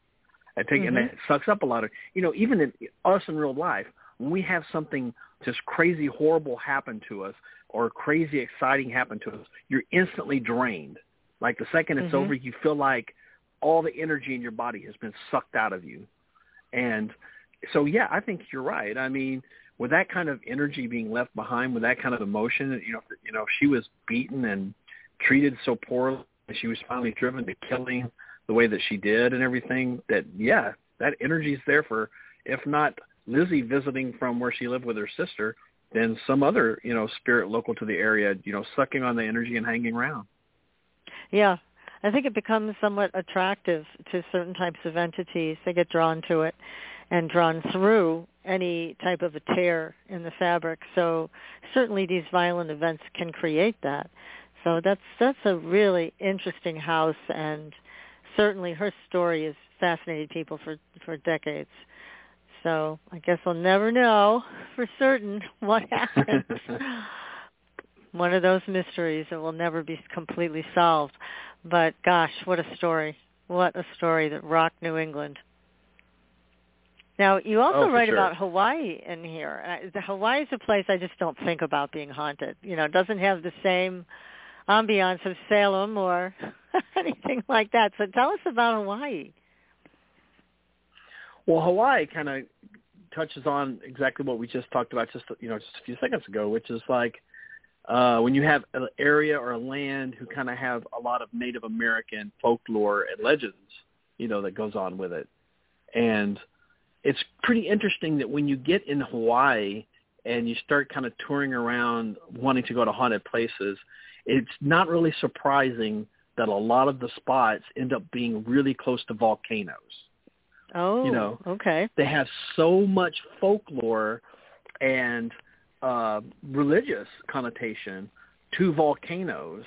I think, Mm-hmm. and that sucks up a lot of, you know, even in us in real life, when we have something just crazy horrible happen to us or crazy exciting happen to us, you're instantly drained. Like the 2nd it's Mhm. over, you feel like all the energy in your body has been sucked out of you. And so, yeah, I think you're right. I mean, with that kind of energy being left behind, with that kind of emotion, you know, you know, she was beaten and treated so poorly, and she was finally driven to killing the way that she did and everything. That yeah, that energy's there for, if not Lizzie visiting from where she lived with her sister, then some other you know spirit local to the area, you know, sucking on the energy and hanging around. Yeah. I think it becomes somewhat attractive to certain types of entities. They get drawn to it and drawn through any type of a tear in the fabric. So certainly these violent events can create that. So that's that's a really interesting house and certainly her story has fascinated people for for decades. So I guess we'll never know for certain (laughs) what happened. (laughs) One of those mysteries that will never be completely solved. But gosh, what a story. What a story that rocked New England. Now, you oh, also Oh, write sure. about Hawaii in here. The Hawaii is a place I just don't think about being haunted. You know, it doesn't have the same ambiance of Salem or (laughs) anything like that. So tell us about Hawaii. Well, Hawaii kind of touches on exactly what we just talked about just you know just a few seconds ago, which is like uh, when you have an area or a land who kind of have a lot of Native American folklore and legends, you know, that goes on with it, and it's pretty interesting that when you get in Hawaii and you start kind of touring around wanting to go to haunted places, it's not really surprising that a lot of the spots end up being really close to volcanoes Oh, You know, okay. they have so much folklore and uh, religious connotation to volcanoes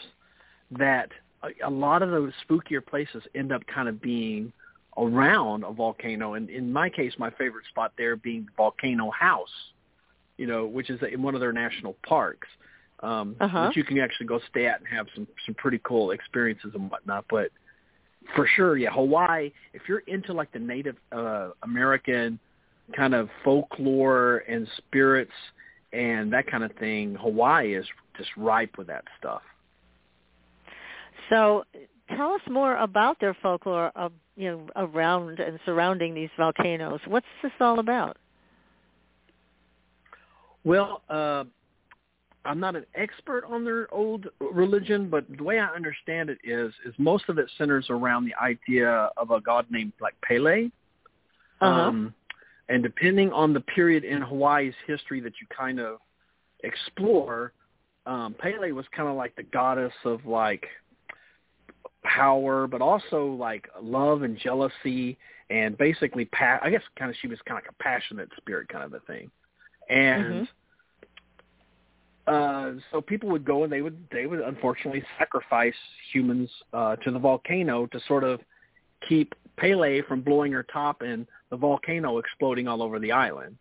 that a, a lot of those spookier places end up kind of being around a volcano. And in my case, my favorite spot there being Volcano House, you know, which is in one of their national parks, um, Uh-huh. which you can actually go stay at and have some some pretty cool experiences and whatnot. But for sure, yeah, Hawaii. If you're into like the Native uh, American kind of folklore and spirits and that kind of thing, Hawaii is just ripe with that stuff. So tell us more about their folklore of, you know, around and surrounding these volcanoes. What's this all about? Well, uh, I'm not an expert on their old religion, but the way I understand it is, is most of it centers around the idea of a god named like Pele. Uh-huh. Um, and depending on the period in Hawaii's history that you kind of explore, um, Pele was kind of like the goddess of like power, but also like love and jealousy, and basically, pa- I guess, kind of she was kind of like a passionate spirit kind of a thing, and. Mhm. Uh, so people would go and they would they would unfortunately sacrifice humans uh, to the volcano to sort of keep Pele from blowing her top and the volcano exploding all over the island.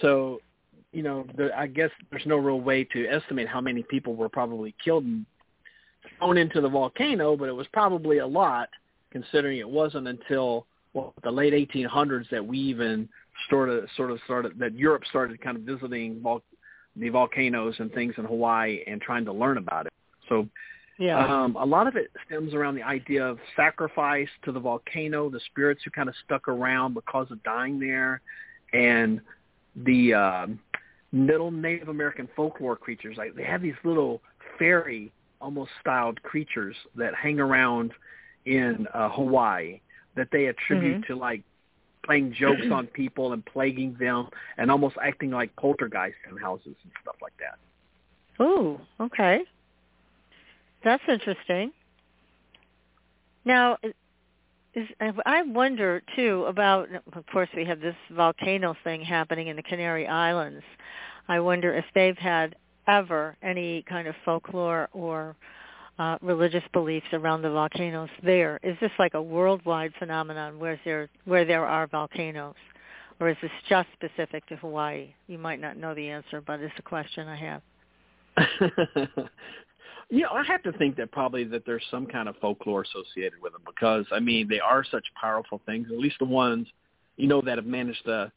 So, you know, the, I guess there's no real way to estimate how many people were probably killed and thrown into the volcano, but it was probably a lot, considering it wasn't until well, the late 1800s that we even sort of sort of started that Europe started kind of visiting vol- the volcanoes and things in Hawaii and trying to learn about it. So Yeah. um, a lot of it stems around the idea of sacrifice to the volcano, the spirits who kind of stuck around because of dying there, and the um, little Native American folklore creatures. Like they have these little fairy almost styled creatures that hang around in uh, Hawaii that they attribute Mhm. to like playing jokes on people and plaguing them and almost acting like poltergeists in houses and stuff like that. Ooh, okay. That's interesting. Now, is, I wonder too about. Of course, we have this volcano thing happening in the Canary Islands. I wonder if they've had ever any kind of folklore or uh, religious beliefs around the volcanoes there. Is this like a worldwide phenomenon where there where there are volcanoes, or is this just specific to Hawaii? You might not know the answer, but it's a question I have. (laughs) you know, I have to think that probably that there's some kind of folklore associated with them because I mean they are such powerful things. At least the ones you know that have managed to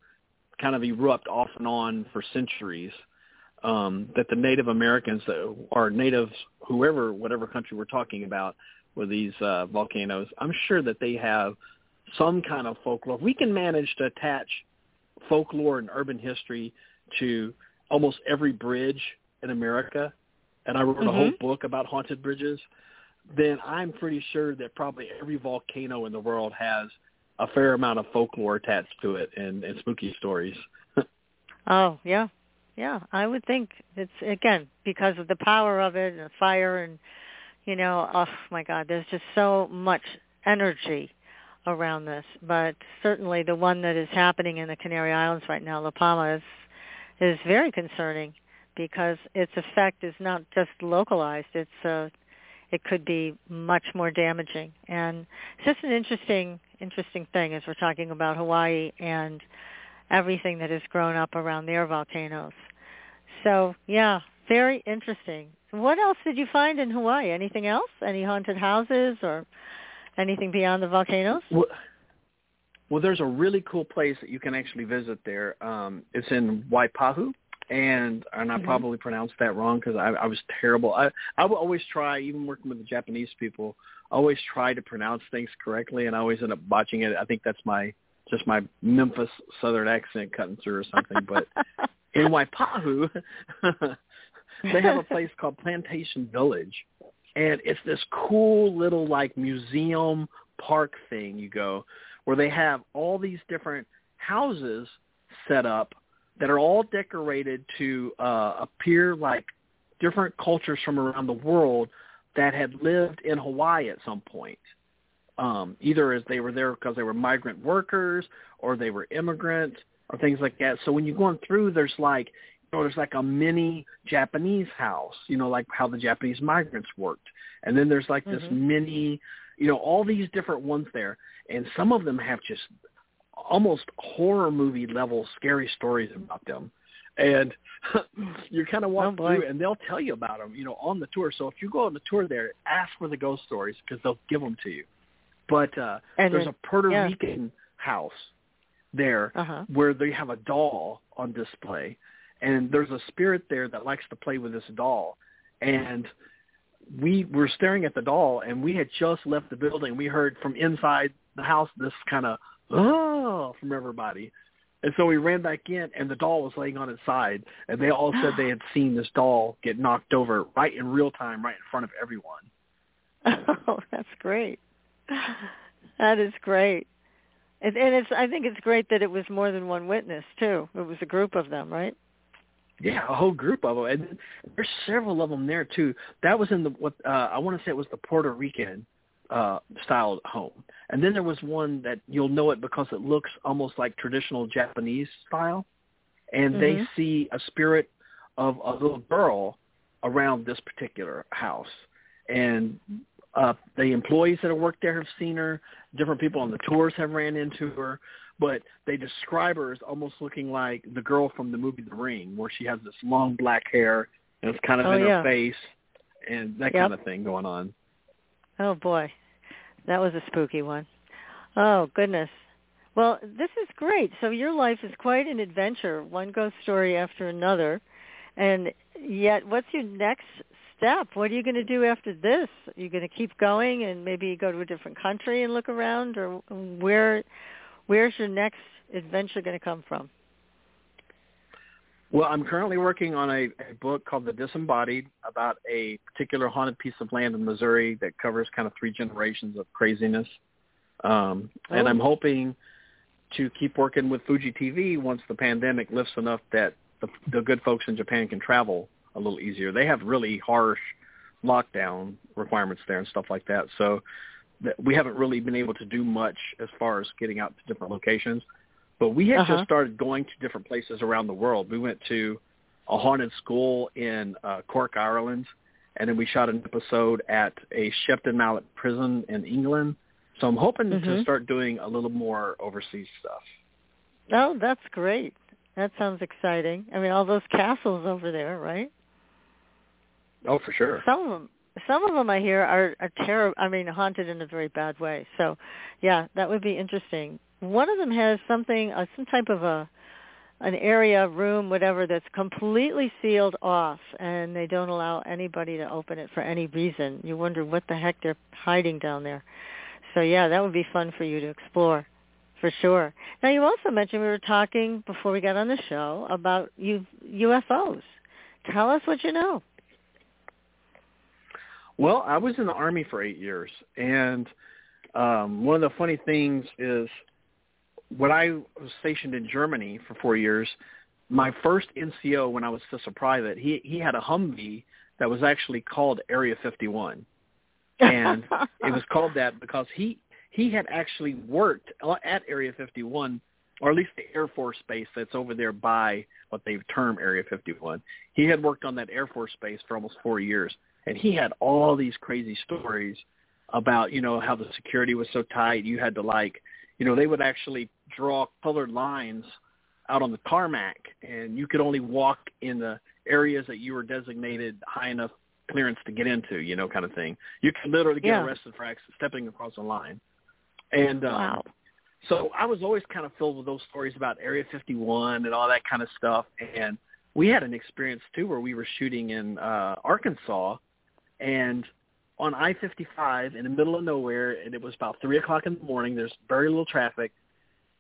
kind of erupt off and on for centuries. Um, that the Native Americans or natives, whoever, whatever country we're talking about, with these uh, volcanoes, I'm sure that they have some kind of folklore. We can manage to attach folklore and urban history to almost every bridge in America, and I wrote mm-hmm. a whole book about haunted bridges, then I'm pretty sure that probably every volcano in the world has a fair amount of folklore attached to it and, and spooky stories. (laughs) oh yeah, yeah. I would think it's again because of the power of it and the fire and you know, oh my God, there's just so much energy around this. But certainly the one that is happening in the Canary Islands right now, La Palma, is is very concerning because its effect is not just localized. It's uh, it could be much more damaging. And it's just an interesting interesting thing as we're talking about Hawaii and everything that has grown up around their volcanoes. So yeah, very interesting. What else did you find in Hawaii? Anything else? Any haunted houses or anything beyond the volcanoes? Well, well there's a really cool place that you can actually visit there. Um, it's in Waipahu, and and I mm-hmm. probably pronounced that wrong because I, I was terrible. I I will always try, even working with the Japanese people, always try to pronounce things correctly, and I always end up botching it. I think that's my just my Memphis Southern accent cutting through or something. But (laughs) in Waipahu, (laughs) they have a place called Plantation Village, and it's this cool little like museum park thing. You go where they have all these different houses set up that are all decorated to uh, appear like different cultures from around the world that had lived in Hawaii at some point. Um, either as they were there because they were migrant workers or they were immigrants or things like that. So when you're going through, there's like you know, there's like a mini Japanese house, you know, like how the Japanese migrants worked. And then there's like this mm-hmm. mini, you know, all these different ones there. And some of them have just almost horror movie level scary stories about them. And (laughs) you're kind of walking oh through and they'll tell you about them, you know, on the tour. So if you go on the tour there, ask for the ghost stories because they'll give them to you. But uh, and there's then, a Puerto yeah. Rican house there uh-huh. where they have a doll on display and there's a spirit there that likes to play with this doll and we were staring at the doll and we had just left the building we heard from inside the house this kind of oh from everybody. And so we ran back in and the doll was laying on its side and they all said they had (gasps) seen this doll get knocked over right in real time right in front of everyone. (laughs) Oh that's great. That is great. And, and it's i think it's great that it was more than one witness too. It was a group of them right? Yeah, a whole group of them, and there's several of them there too. That was in the what uh, I want to say it was the Puerto Rican uh, style home, and then there was one that you'll know it because it looks almost like traditional Japanese style, and mm-hmm. they see a spirit of a little girl around this particular house, and uh, the employees that have worked there have seen her. Different people on the tours have ran into her but they describe her as almost looking like the girl from the movie The Ring, where she has this long black hair and it's kind of oh, in yeah. her face and that yep. kind of thing going on. Oh boy, that was a spooky one. Oh goodness. Well, this is great. So your life is quite an adventure, one ghost story after another. And yet, what's your next step? What are you going to do after this? Are you going to keep going and maybe go to a different country and look around, or where Where's your next adventure going to come from? Well, I'm currently working on a, a book called The Disembodied about a particular haunted piece of land in Missouri that covers kind of three generations of craziness. Um, oh. And I'm hoping to keep working with Fuji TV once the pandemic lifts enough that the, the good folks in Japan can travel a little easier. They have really harsh lockdown requirements there and stuff like that. So we haven't really been able to do much as far as getting out to different locations. But we have uh-huh. just started going to different places around the world. We went to a haunted school in uh, Cork, Ireland, and then we shot an episode at a Shepton Mallet prison in England. So I'm hoping mm-hmm. to start doing a little more overseas stuff. Oh, that's great. That sounds exciting. I mean, all those castles over there, right? Oh, for sure. Some of them some of them I hear are are terrible. I mean, haunted in a very bad way. So, yeah, that would be interesting. One of them has something, uh, some type of a an area, room, whatever, that's completely sealed off, and they don't allow anybody to open it for any reason. You wonder what the heck they're hiding down there. So yeah, that would be fun for you to explore, for sure. Now you also mentioned we were talking before we got on the show about U- UFOs. Tell us what you know. Well, I was in the army for eight years, and um, one of the funny things is when I was stationed in Germany for four years, my first NCO when I was just a private, he he had a Humvee that was actually called Area 51, and it was called that because he he had actually worked at Area 51, or at least the Air Force base that's over there by what they term Area 51. He had worked on that Air Force base for almost four years, and he had all these crazy stories about you know how the security was so tight you had to like you know they would actually draw colored lines out on the tarmac and you could only walk in the areas that you were designated high enough clearance to get into you know kind of thing you could literally get Yeah. arrested for stepping across a line and um Wow. so I was always kind of filled with those stories about Area 51 and all that kind of stuff. And we had an experience too where we were shooting in uh, Arkansas, and on I-55 in the middle of nowhere, and it was about three o'clock in the morning. There's very little traffic,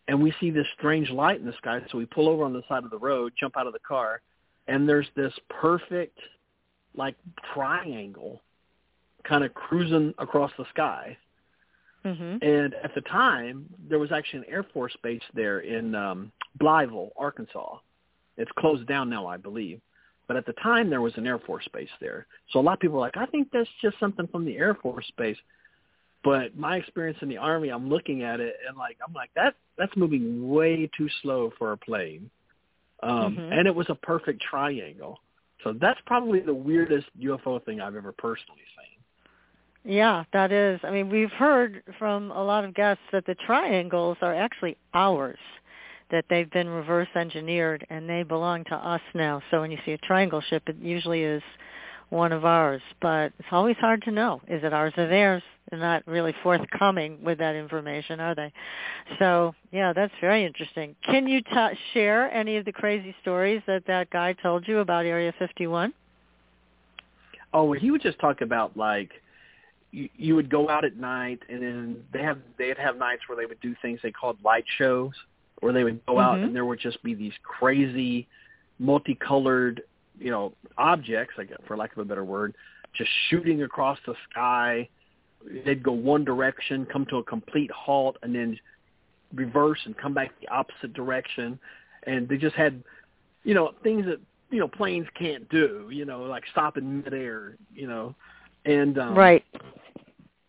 and we see this strange light in the sky. So we pull over on the side of the road, jump out of the car, and there's this perfect, like triangle, kind of cruising across the sky. Mhm. And at the time, there was actually an Air Force base there in um, Blytheville, Arkansas. It's closed down now, I believe. But at the time, there was an Air Force base there. So a lot of people are like, I think that's just something from the Air Force base. But my experience in the Army, I'm looking at it and like I'm like that that's moving way too slow for a plane. Um, Mhm. And it was a perfect triangle. So that's probably the weirdest UFO thing I've ever personally seen. Yeah, that is. I mean, we've heard from a lot of guests that the triangles are actually ours, that they've been reverse engineered and they belong to us now. So when you see a triangle ship, it usually is one of ours. But it's always hard to know. Is it ours or theirs? They're not really forthcoming with that information, are they? So, yeah, that's very interesting. Can you t- share any of the crazy stories that that guy told you about Area 51? Oh, he would just talk about like you, you would go out at night, and then they have they'd have nights where they would do things they called light shows, where they would go out Mhm. and there would just be these crazy, multicolored, you know, objects, like for lack of a better word, just shooting across the sky. They'd go one direction, come to a complete halt, and then reverse and come back the opposite direction. And they just had, you know, things that you know planes can't do. You know, like stop in midair. You know, and um, right.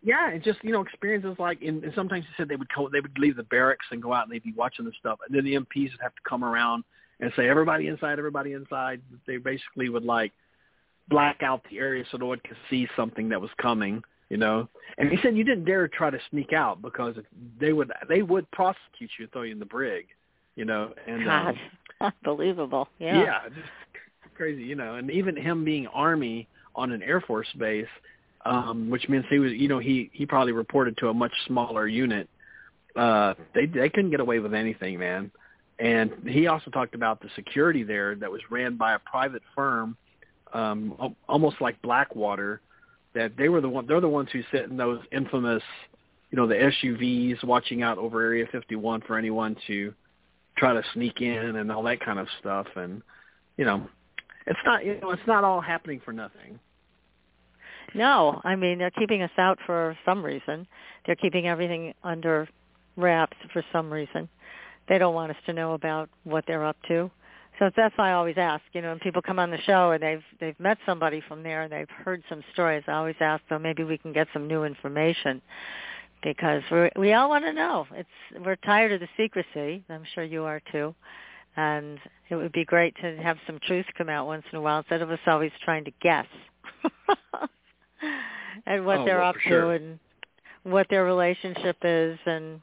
yeah, and just you know experiences like, and, and sometimes he said they would go, they would leave the barracks and go out and they'd be watching the stuff, and then the MPs would have to come around and say everybody inside, everybody inside. They basically would like black out the area so no one could see something that was coming, you know. And he said you didn't dare try to sneak out because they would they would prosecute you and throw you in the brig, you know. And God, um, (laughs) unbelievable. Yeah. yeah, just crazy, you know. And even him being Army on an Air Force base, um, which means he was, you know, he he probably reported to a much smaller unit. Uh, they they couldn't get away with anything, man. And he also talked about the security there that was ran by a private firm, um, almost like Blackwater. That they were the one, they're the ones who sit in those infamous, you know, the SUVs watching out over Area 51 for anyone to try to sneak in and all that kind of stuff. And you know, it's not you know it's not all happening for nothing. No, I mean they're keeping us out for some reason. They're keeping everything under wraps for some reason. They don't want us to know about what they're up to. So that's why I always ask, you know, when people come on the show and they've they've met somebody from there and they've heard some stories, I always ask them maybe we can get some new information because we we all want to know. It's we're tired of the secrecy. I'm sure you are too. And it would be great to have some truth come out once in a while instead of us always trying to guess. (laughs) and what Oh, they're well, up to sure. and what their relationship is and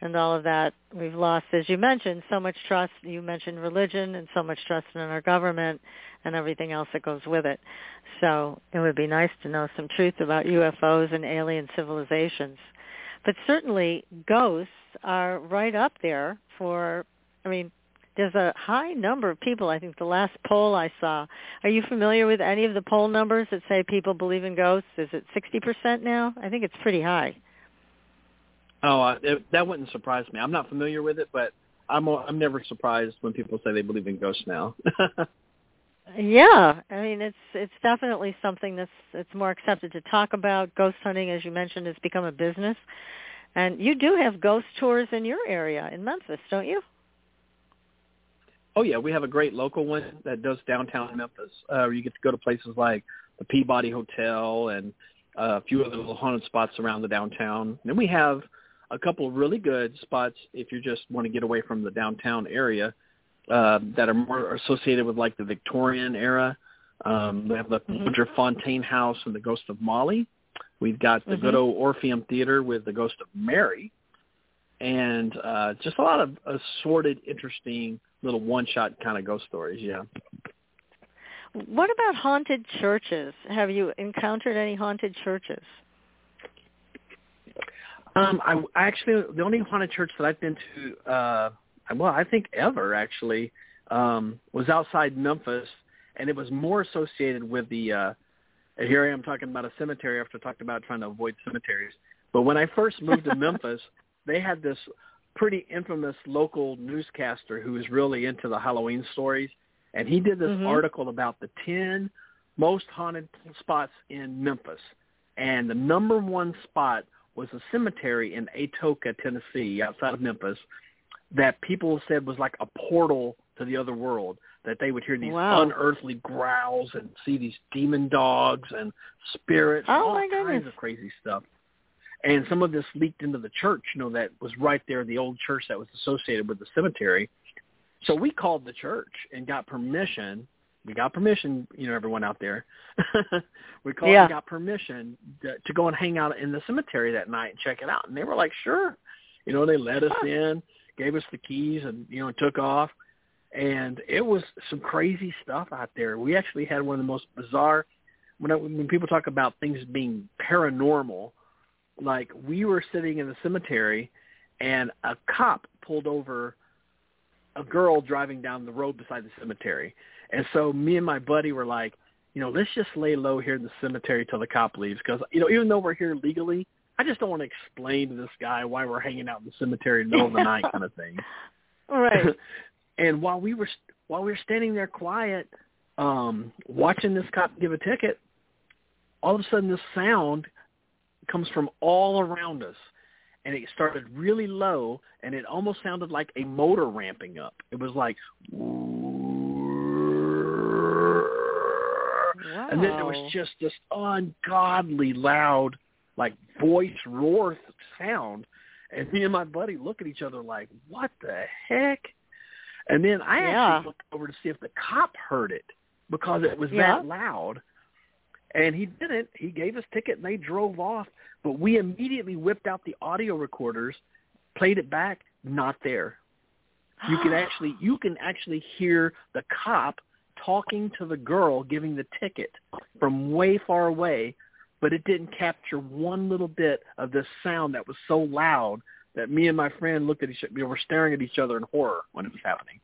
and all of that. We've lost, as you mentioned, so much trust. You mentioned religion and so much trust in our government and everything else that goes with it. So it would be nice to know some truth about UFOs and alien civilizations. But certainly ghosts are right up there for, I mean, there's a high number of people. I think the last poll I saw. Are you familiar with any of the poll numbers that say people believe in ghosts? Is it 60% now? I think it's pretty high. Oh, uh, it, that wouldn't surprise me. I'm not familiar with it, but I'm I'm never surprised when people say they believe in ghosts now. (laughs) yeah, I mean it's it's definitely something that's it's more accepted to talk about. Ghost hunting, as you mentioned, has become a business, and you do have ghost tours in your area in Memphis, don't you? Oh yeah, we have a great local one that does downtown Memphis. Uh, you get to go to places like the Peabody Hotel and uh, a few other little haunted spots around the downtown. And then we have a couple of really good spots if you just want to get away from the downtown area uh, that are more associated with like the Victorian era. Um, we have the mm-hmm. Fontaine House and the Ghost of Molly. We've got the mm-hmm. good old Orpheum Theater with the Ghost of Mary, and uh, just a lot of assorted, interesting little one-shot kind of ghost stories. Yeah. What about haunted churches? Have you encountered any haunted churches? Um, I, I actually the only haunted church that I've been to, uh, well, I think ever actually, um, was outside Memphis, and it was more associated with the. Uh, here I am talking about a cemetery after talking about trying to avoid cemeteries. But when I first moved to (laughs) Memphis, they had this pretty infamous local newscaster who was really into the Halloween stories, and he did this mm-hmm. article about the ten most haunted spots in Memphis, and the number one spot was a cemetery in Atoka, Tennessee, outside of Memphis, that people said was like a portal to the other world. That they would hear these wow. unearthly growls and see these demon dogs and spirits, oh, all my kinds goodness. of crazy stuff. And some of this leaked into the church, you know, that was right there, the old church that was associated with the cemetery. So we called the church and got permission we got permission, you know, everyone out there. (laughs) we called yeah. and got permission to, to go and hang out in the cemetery that night and check it out. And they were like, sure. You know, they let us in, gave us the keys, and you know, took off. And it was some crazy stuff out there. We actually had one of the most bizarre. When I, when people talk about things being paranormal, like we were sitting in the cemetery, and a cop pulled over a girl driving down the road beside the cemetery and so me and my buddy were like, you know, let's just lay low here in the cemetery till the cop leaves because, you know, even though we're here legally, I just don't want to explain to this guy why we're hanging out in the cemetery in the middle of the night (laughs) kind of thing. Right. (laughs) and while we were while we were standing there quiet, um, watching this cop give a ticket, all of a sudden this sound comes from all around us. And it started really low, and it almost sounded like a motor ramping up. It was like, Wow. And then there was oh. just this ungodly loud, like voice roar sound. And me and my buddy look at each other like, what the heck? And then I yeah. actually looked over to see if the cop heard it because it was yeah. that loud. And he didn't. He gave us ticket and they drove off. But we immediately whipped out the audio recorders, played it back, not there. You can (gasps) actually you can actually hear the cop talking to the girl giving the ticket from way far away, but it didn't capture one little bit of this sound that was so loud that me and my friend looked at each other. We were staring at each other in horror when it was happening.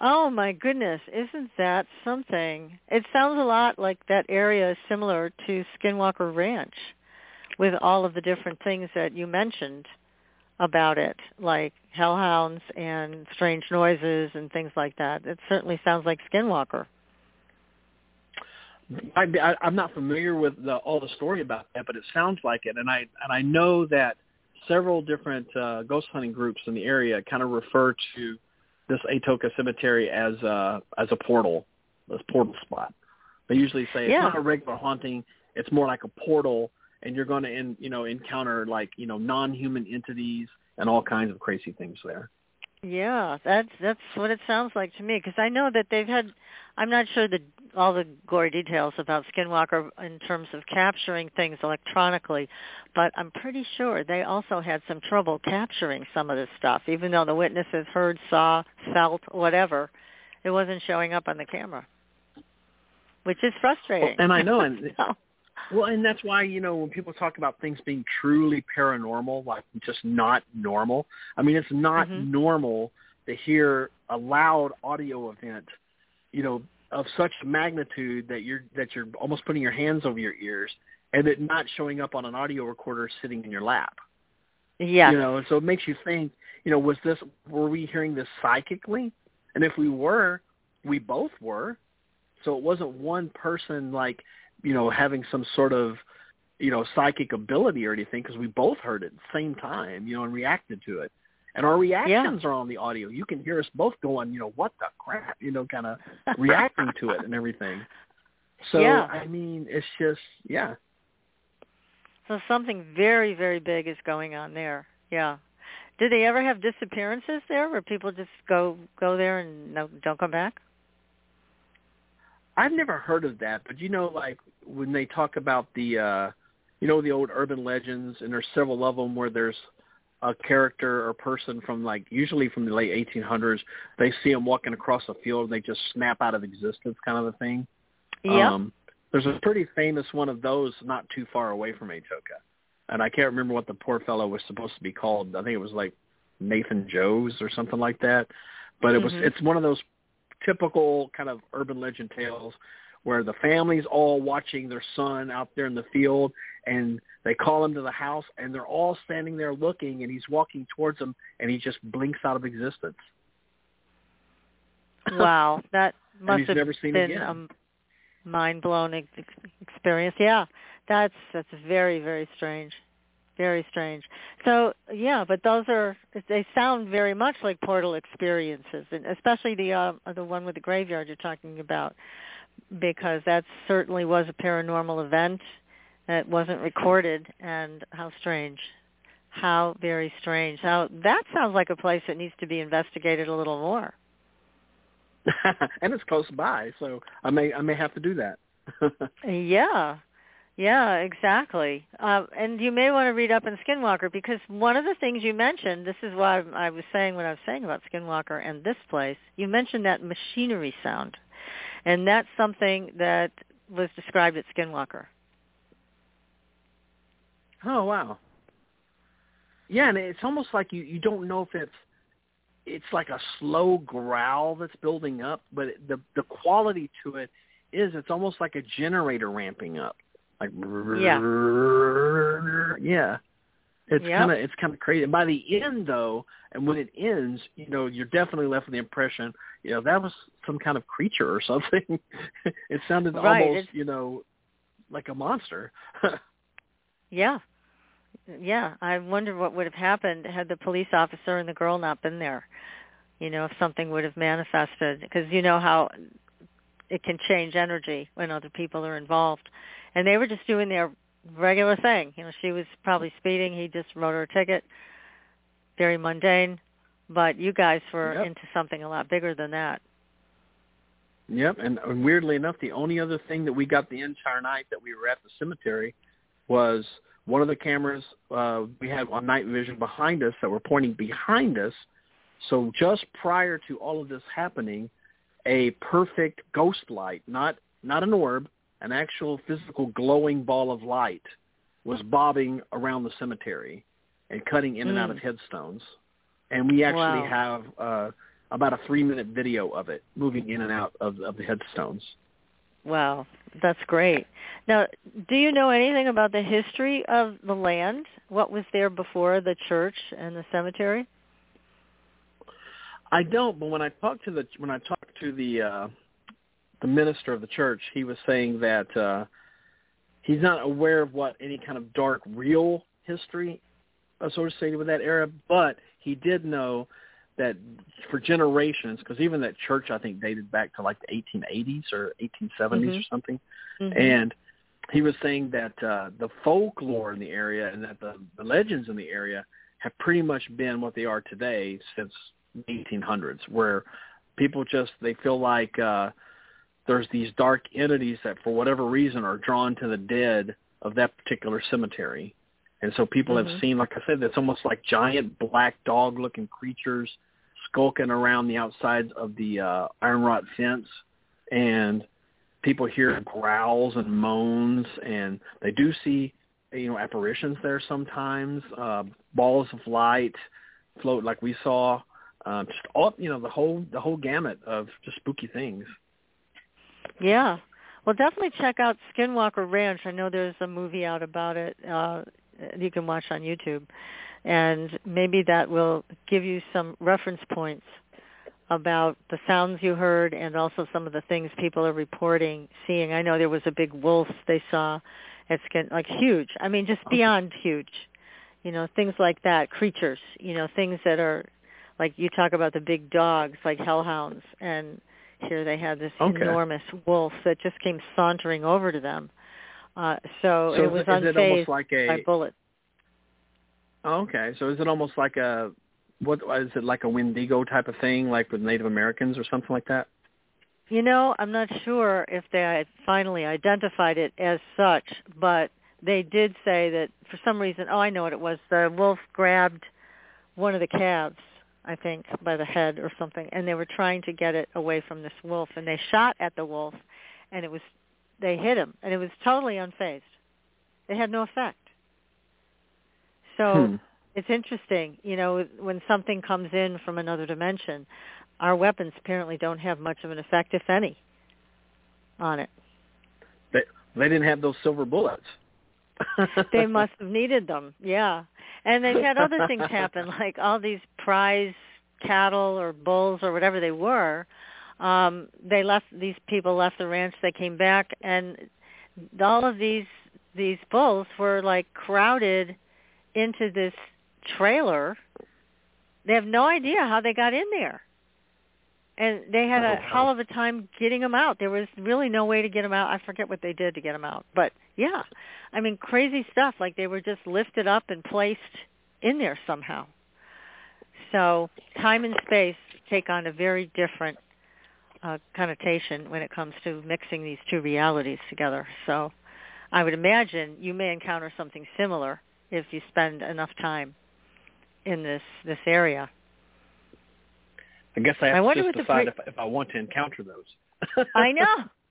Oh my goodness, isn't that something? It sounds a lot like that area is similar to Skinwalker Ranch with all of the different things that you mentioned about it, like hellhounds and strange noises and things like that. It certainly sounds like Skinwalker. I, I, I'm not familiar with the, all the story about that, but it sounds like it, and I and I know that several different uh, ghost hunting groups in the area kind of refer to this Atoka Cemetery as a as a portal, this portal spot. They usually say it's Yeah. not a regular haunting; it's more like a portal and you're going to in, you know encounter like you know non-human entities and all kinds of crazy things there. Yeah, that's that's what it sounds like to me because I know that they've had I'm not sure the all the gory details about Skinwalker in terms of capturing things electronically, but I'm pretty sure they also had some trouble capturing some of this stuff, even though the witnesses heard, saw, felt, whatever. It wasn't showing up on the camera, which is frustrating. Well, and I know, and (laughs) well, and that's why you know when people talk about things being truly paranormal, like just not normal. I mean, it's not Mhm. normal to hear a loud audio event, you know, of such magnitude that you're that you're almost putting your hands over your ears, and it not showing up on an audio recorder sitting in your lap. Yeah. You know, and so it makes you think, you know, was this were we hearing this psychically? And if we were, we both were. So it wasn't one person like, you know, having some sort of, you know, psychic ability or anything because we both heard it at the same time, you know, and reacted to it. And our reactions are on the audio. You can hear us both going, you know, what the crap, you know, kind of (laughs) reacting to it and everything. So Yeah. I mean, it's just yeah. So something very, very big is going on there. Yeah. Did they ever have disappearances there where people just go go there and no, don't come back? I've never heard of that, but you know, like when they talk about the, uh, you know, the old urban legends, and there's several of them where there's a character or person from like usually from the late 1800s. They see them walking across a field, and they just snap out of existence, kind of a thing. Yeah. Um, there's a pretty famous one of those not too far away from Atoka, and I can't remember what the poor fellow was supposed to be called. I think it was like Nathan Joes or something like that. But it was Mhm. it's one of those typical kind of urban legend tales where the family's all watching their son out there in the field and they call him to the house and they're all standing there looking and he's walking towards them and he just blinks out of existence. (laughs) wow, that must he's have never seen been a mind-blown ex- experience. Yeah, that's that's very very strange, very strange. So yeah, but those are they sound very much like portal experiences, and especially the uh, the one with the graveyard you're talking about, because that certainly was a paranormal event that wasn't recorded, and how strange. How very strange. How that sounds like a place that needs to be investigated a little more. (laughs) and it's close by, so I may I may have to do that. (laughs) Yeah, yeah, exactly. Uh, and you may want to read up on Skinwalker because one of the things you mentioned, this is why I was saying what I was saying about Skinwalker and this place, you mentioned that machinery sound. And that's something that was described at Skinwalker. oh wow. Yeah, and it's almost like you you don't know if it's it's like a slow growl that's building up, but the the quality to it is it's almost like a generator ramping up. Like Yeah. yeah. It's Yep. kind of it's kind of crazy. And by the end though, and when it ends, you know, you're definitely left with the impression, you know, that was some kind of creature or something. it sounded Right, almost, it's- you know, like a monster. Yeah. Yeah, I wonder what would have happened had the police officer and the girl not been there. You know, if something would have manifested because you know how it can change energy when other people are involved. And they were just doing their regular thing. You know, she was probably speeding, he just wrote her a ticket. Very mundane, but you guys were Yep. into something a lot bigger than that. Yep, and, and weirdly enough, the only other thing that we got the entire night that we were at the cemetery was one of the cameras uh, we had on night vision behind us that were pointing behind us. So just prior to all of this happening, a perfect ghost light, not not an orb, an actual physical glowing ball of light, was bobbing around the cemetery and cutting in and out Mm. of headstones. And we actually Wow. have uh, about a three minute video of it moving in and out of, of the headstones. Wow, that's great. Now, do you know anything about the history of the land? What was there before the church and the cemetery? I don't, but when I talked to the when I talked to the uh, the minister of the church, he was saying that uh, he's not aware of what any kind of dark real history associated with that era, but he did know that for generations, because even that church I think dated back to like the 1880s or 1870s or Mhm. something, Mhm. and he was saying that uh, the folklore in the area and that the, the legends in the area have pretty much been what they are today since the 1800s, where people just they feel like uh, there's these dark entities that for whatever reason are drawn to the dead of that particular cemetery. And so people Mhm. have seen, like I said, it's almost like giant black dog-looking creatures skulking around the outsides of the uh, iron rod fence, and people hear growls and moans, and they do see, you know, apparitions there sometimes, uh, balls of light float like we saw, um, just all, you know, the whole the whole gamut of just spooky things. Yeah. Well, definitely check out Skinwalker Ranch. I know there's a movie out about it. Uh, you can watch on YouTube, and maybe that will give you some reference points about the sounds you heard and also some of the things people are reporting seeing. I know there was a big wolf they saw at Skin, like huge. I mean, just beyond huge. You know, things like that, creatures. You know, things that are like you talk about the big dogs, like hellhounds, and here they had this Okay. enormous wolf that just came sauntering over to them. Uh, so, So it was is it unfazed like a by bullets. Okay. So is it almost like a what is it like a Wendigo type of thing, like with Native Americans or something like that? You know, I'm not sure if they finally identified it as such, but they did say that for some reason, oh, I know what it was. The wolf grabbed one of the calves, I think, by the head or something, and they were trying to get it away from this wolf, and they shot at the wolf, and it was they hit him, and it was totally unfazed. It had no effect. So Hmm. it's interesting, you know, when something comes in from another dimension, our weapons apparently don't have much of an effect, if any, on it. They they didn't have those silver bullets. They must have needed them, yeah. And they've had other things happen, (laughs) like all these prize cattle or bulls or whatever they were. Um, they left these people left the ranch. They came back, and all of these these bulls were like crowded into this trailer. They have no idea how they got in there. And they had a hell of a time getting them out. There was really no way to get them out. I forget what they did to get them out. But yeah, I mean crazy stuff. Like they were just lifted up and placed in there somehow. So time and space take on a very different uh, connotation when it comes to mixing these two realities together. So I would imagine you may encounter something similar if you spend enough time in this this area. I guess I I have wonder to decide pre- if, if I want to encounter those. I know. (laughs)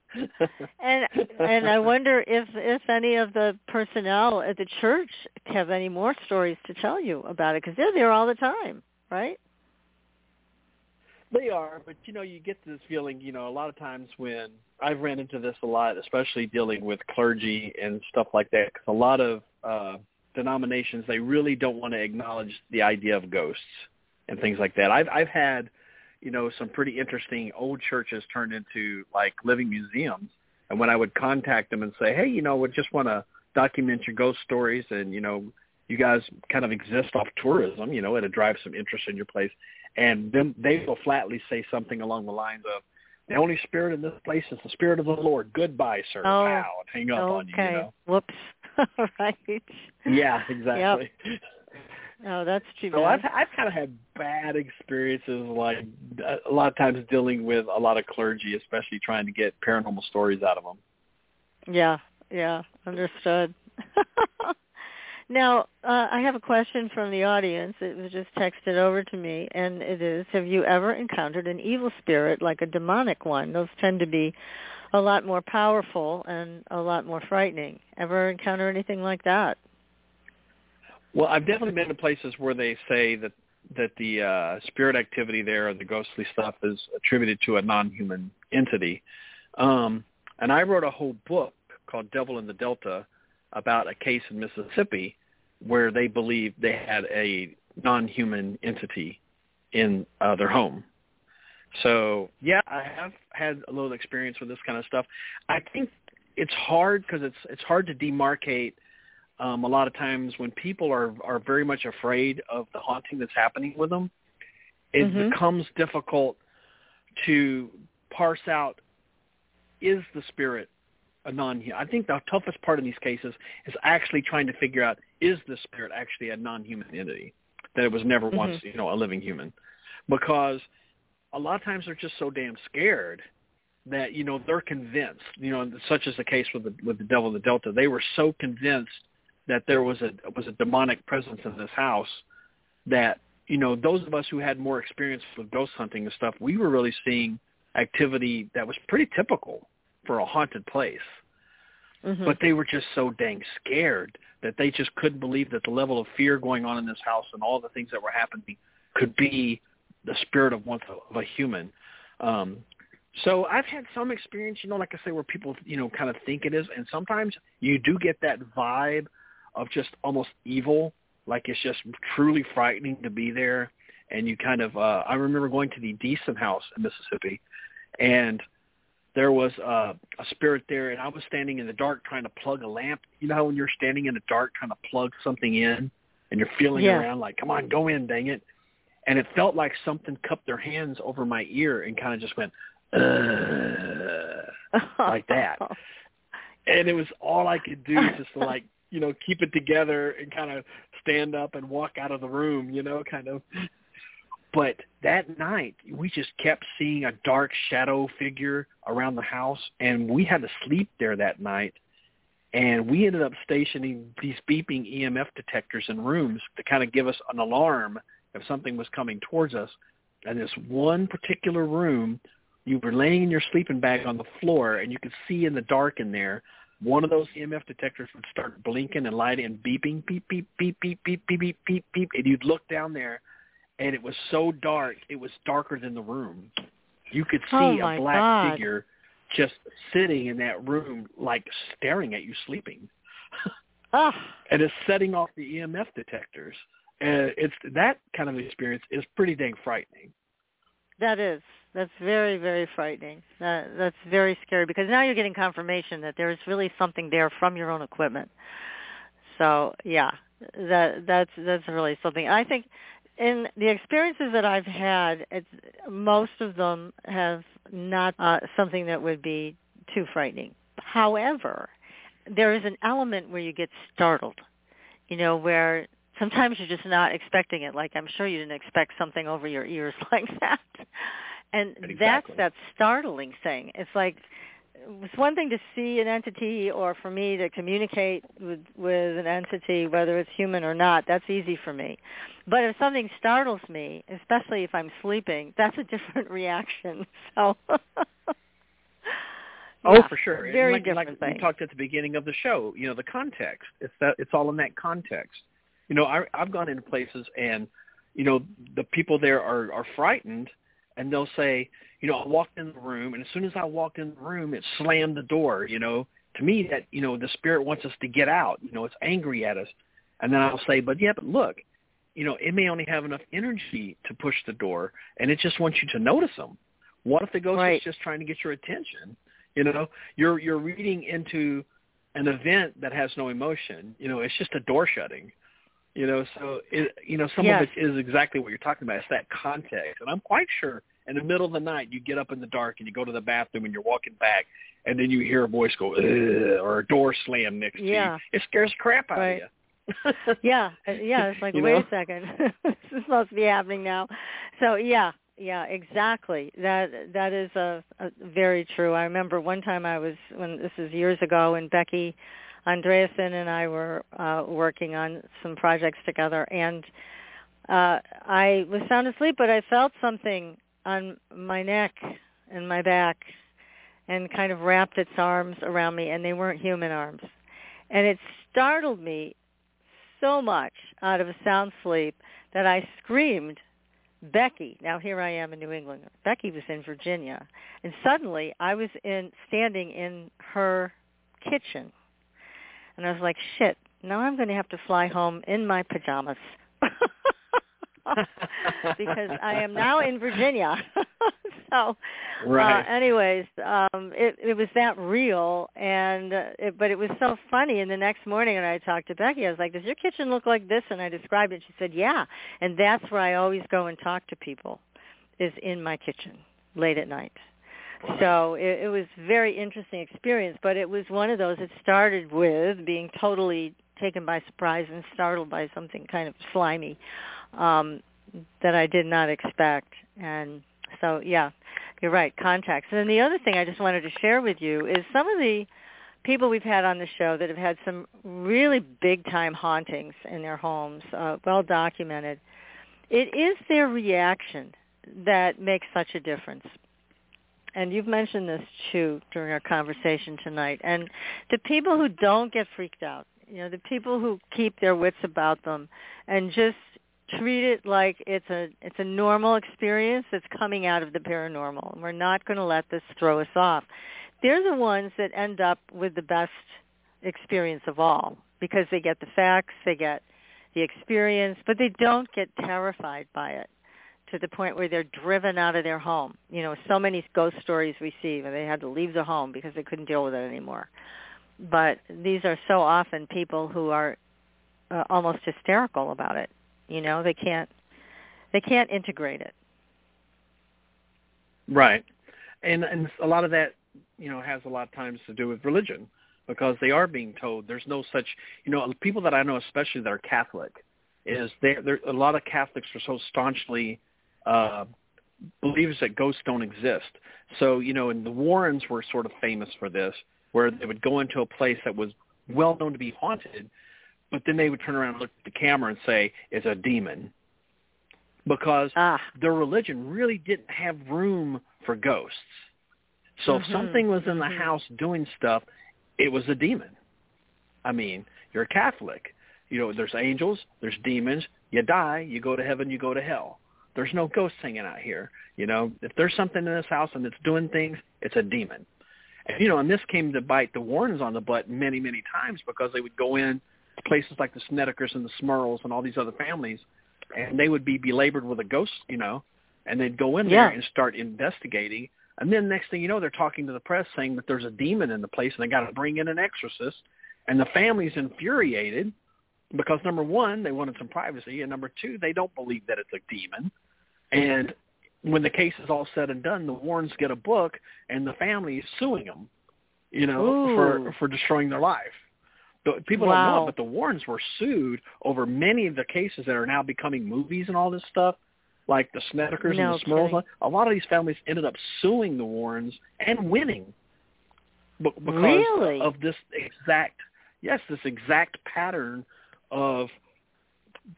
and and I wonder if if any of the personnel at the church have any more stories to tell you about it because they're there all the time, right? They are, but you know, you get this feeling. You know, a lot of times when I've ran into this a lot, especially dealing with clergy and stuff like that, because a lot of uh, denominations they really don't want to acknowledge the idea of ghosts and things like that. I've I've had, you know, some pretty interesting old churches turned into like living museums, and when I would contact them and say, hey, you know, we just want to document your ghost stories, and you know, you guys kind of exist off tourism, you know, it'll drive some interest in your place and then they will flatly say something along the lines of, "The only spirit in this place is the spirit of the Lord. Goodbye, sir." Oh, hang up on you. okay. You know? Whoops. (laughs) right. Yeah, exactly. Oh, that's too So I've. I've kind of had bad experiences, like a lot of times dealing with a lot of clergy, especially trying to get paranormal stories out of them. Yeah, yeah, understood. (laughs) now, uh, I have a question from the audience. It was just texted over to me, and it is, have you ever encountered an evil spirit like a demonic one? Those tend to be a lot more powerful and a lot more frightening. Ever encounter anything like that? Well, I've definitely been to places where they say that that the uh, spirit activity there or the ghostly stuff is attributed to a non-human entity. Um, and I wrote a whole book called Devil in the Delta about a case in Mississippi where they believed they had a non-human entity in uh, their home. So yeah, I have had a little experience with this kind of stuff. I think it's hard because it's it's hard to demarcate um, a lot of times when people are are very much afraid of the haunting that's happening with them, it Mhm. becomes difficult to parse out is the spirit a non human. I think the toughest part in these cases is actually trying to figure out is the spirit actually a non-human entity that it was never once you know a living human because a lot of times they're just so damn scared that you know they're convinced. You know, such as the case with the with the devil of the Delta. They were so convinced that there was a was a demonic presence in this house that you know those of us who had more experience with ghost hunting and stuff, we were really seeing activity that was pretty typical for a haunted place. Mhm. But they were just so dang scared that they just couldn't believe that the level of fear going on in this house and all the things that were happening could be the spirit of one of a human. Um, so I've had some experience, you know, like I say, where people, you know, kind of think it is, and sometimes you do get that vibe of just almost evil, like it's just truly frightening to be there. And you kind of, uh, I remember going to the Deason House in Mississippi, and there was uh, a spirit there, and I was standing in the dark trying to plug a lamp. You know how when you're standing in the dark trying to plug something in, and you're feeling Yeah. around like, come on, go in, dang it. And it felt like something cupped their hands over my ear and kind of just went, uh, (laughs) like that. (laughs) and it was all I could do just to like, you know, keep it together and kind of stand up and walk out of the room, you know, kind of. But that night, we just kept seeing a dark shadow figure around the house, and we had to sleep there that night. And we ended up stationing these beeping EMF detectors in rooms to kind of give us an alarm if something was coming towards us. And this one particular room, you were laying in your sleeping bag on the floor, and you could see in the dark in there, one of those EMF detectors would start blinking and lighting and beeping, beep, beep, beep, beep, beep, beep, beep, beep, beep, and you'd look down there, and it was so dark, it was darker than the room. You could see Oh, a black God. figure just sitting in that room, like staring at you sleeping, (laughs) Oh, and it's setting off the EMF detectors. And it's that kind of experience is pretty dang frightening. that is. That's very, very frightening. That, that's very scary because now you're getting confirmation that there is really something there from your own equipment. So yeah, that that's that's really something. I think in the experiences that I've had, it's, most of them have not uh, something that would be too frightening. However, there is an element where you get startled. You know, where sometimes you're just not expecting it. Like I'm sure you didn't expect something over your ears (laughs) like that. And that's that startling thing. It's like it's one thing to see an entity or for me to communicate with with an entity whether it's human or not that's easy for me but if something startles me especially if i'm sleeping (laughs) that's a different reaction so (laughs) Oh, for sure. Very like, different like thing we talked at the beginning of the show. You know, the context. It's that. It's all in that context. You know, I, I've gone into places and, you know, the people there are are frightened, and they'll say, you know, I walked in the room, and as soon as I walked in the room, it slammed the door. You know, to me that you know the spirit wants us to get out. You know, it's angry at us, and then I'll say, but yeah, but look, you know, it may only have enough energy to push the door, and it just wants you to notice them. What if the ghost Right. is just trying to get your attention? You know, you're you're reading into an event that has no emotion. You know, it's just a door shutting. You know, so it, you know some Yes. of it is exactly what you're talking about. It's that context, and I'm quite sure in the middle of the night you get up in the dark and you go to the bathroom and you're walking back, and then you hear a voice go or a door slam next Yeah. to you. It scares the crap out Right. of you. (laughs) yeah uh, yeah it's like (laughs) You wait know? a second (laughs) this must be happening now so yeah yeah exactly that that is a, a very true i remember one time i was when this is years ago and becky andreasen and i were uh working on some projects together and uh i was sound asleep but i felt something on my neck and my back and kind of wrapped its arms around me and they weren't human arms and it startled me so much out of a sound sleep that I screamed, Becky. Now here I am in New England. Becky was in Virginia. And suddenly I was in standing in her kitchen. And I was like, shit, now I'm going to have to fly home in my pajamas. (laughs) because I am now in Virginia. (laughs) so Right. uh, anyways, um, it, it was that real, and uh, it, but it was so funny. And the next morning, when I talked to Becky, I was like, "Does your kitchen look like this?" And I described it. She said, "Yeah." And that's where I always go and talk to people, is in my kitchen late at night. So it, it was very interesting experience, but it was one of those. that started with being totally taken by surprise and startled by something kind of slimy um, that I did not expect, and so yeah, You're right, context. And then the other thing I just wanted to share with you is some of the people we've had on the show that have had some really big time hauntings in their homes, uh, well documented. It is their reaction that makes such a difference. And you've mentioned this too during our conversation tonight. And the people who don't get freaked out, you know, the people who keep their wits about them and just treat it like it's a it's a normal experience that's coming out of the paranormal. We're not going to let this throw us off they're the ones that end up with the best experience of all because they get the facts, they get the experience, but they don't get terrified by it to the point where they're driven out of their home. You know, so many ghost stories we see where they had to leave the home because they couldn't deal with it anymore. But these are so often people who are uh, almost hysterical about it. You know, they can't they can't integrate it. Right. And and a lot of that you know has a lot of times to do with religion because they are being told there's no such you know people that I know especially that are Catholic is there there a lot of Catholics are so staunchly uh believes that ghosts don't exist. So, you know, and the Warrens were sort of famous for this, where they would go into a place that was well known to be haunted, but then they would turn around and look at the camera and say, it's a demon. Because ah. their religion really didn't have room for ghosts. So mm-hmm. if something was in the mm-hmm. house doing stuff, it was a demon. I mean, you're a Catholic. You know, there's angels, there's demons. You die, you go to heaven, you go to hell. There's no ghosts hanging out here. You know, if there's something in this house and it's doing things, it's a demon. And you know, and this came to bite the Warrens on the butt many, many times because they would go in places like the Snedekers and the Smurls and all these other families, and they would be belabored with a ghost, you know, and they'd go in yeah. there and start investigating and then next thing you know, they're talking to the press saying that there's a demon in the place and they got to bring in an exorcist. And the family's infuriated because number one, they wanted some privacy, and number two, they don't believe that it's a demon. And when the case is all said and done, the Warrens get a book, and the family is suing them, you know, Ooh. for for destroying their life. But people wow. don't know it, but the Warrens were sued over many of the cases that are now becoming movies and all this stuff like the Snedekers no and the Smurls. A lot of these families ended up suing the Warrens and winning because really? of this exact yes, this exact pattern of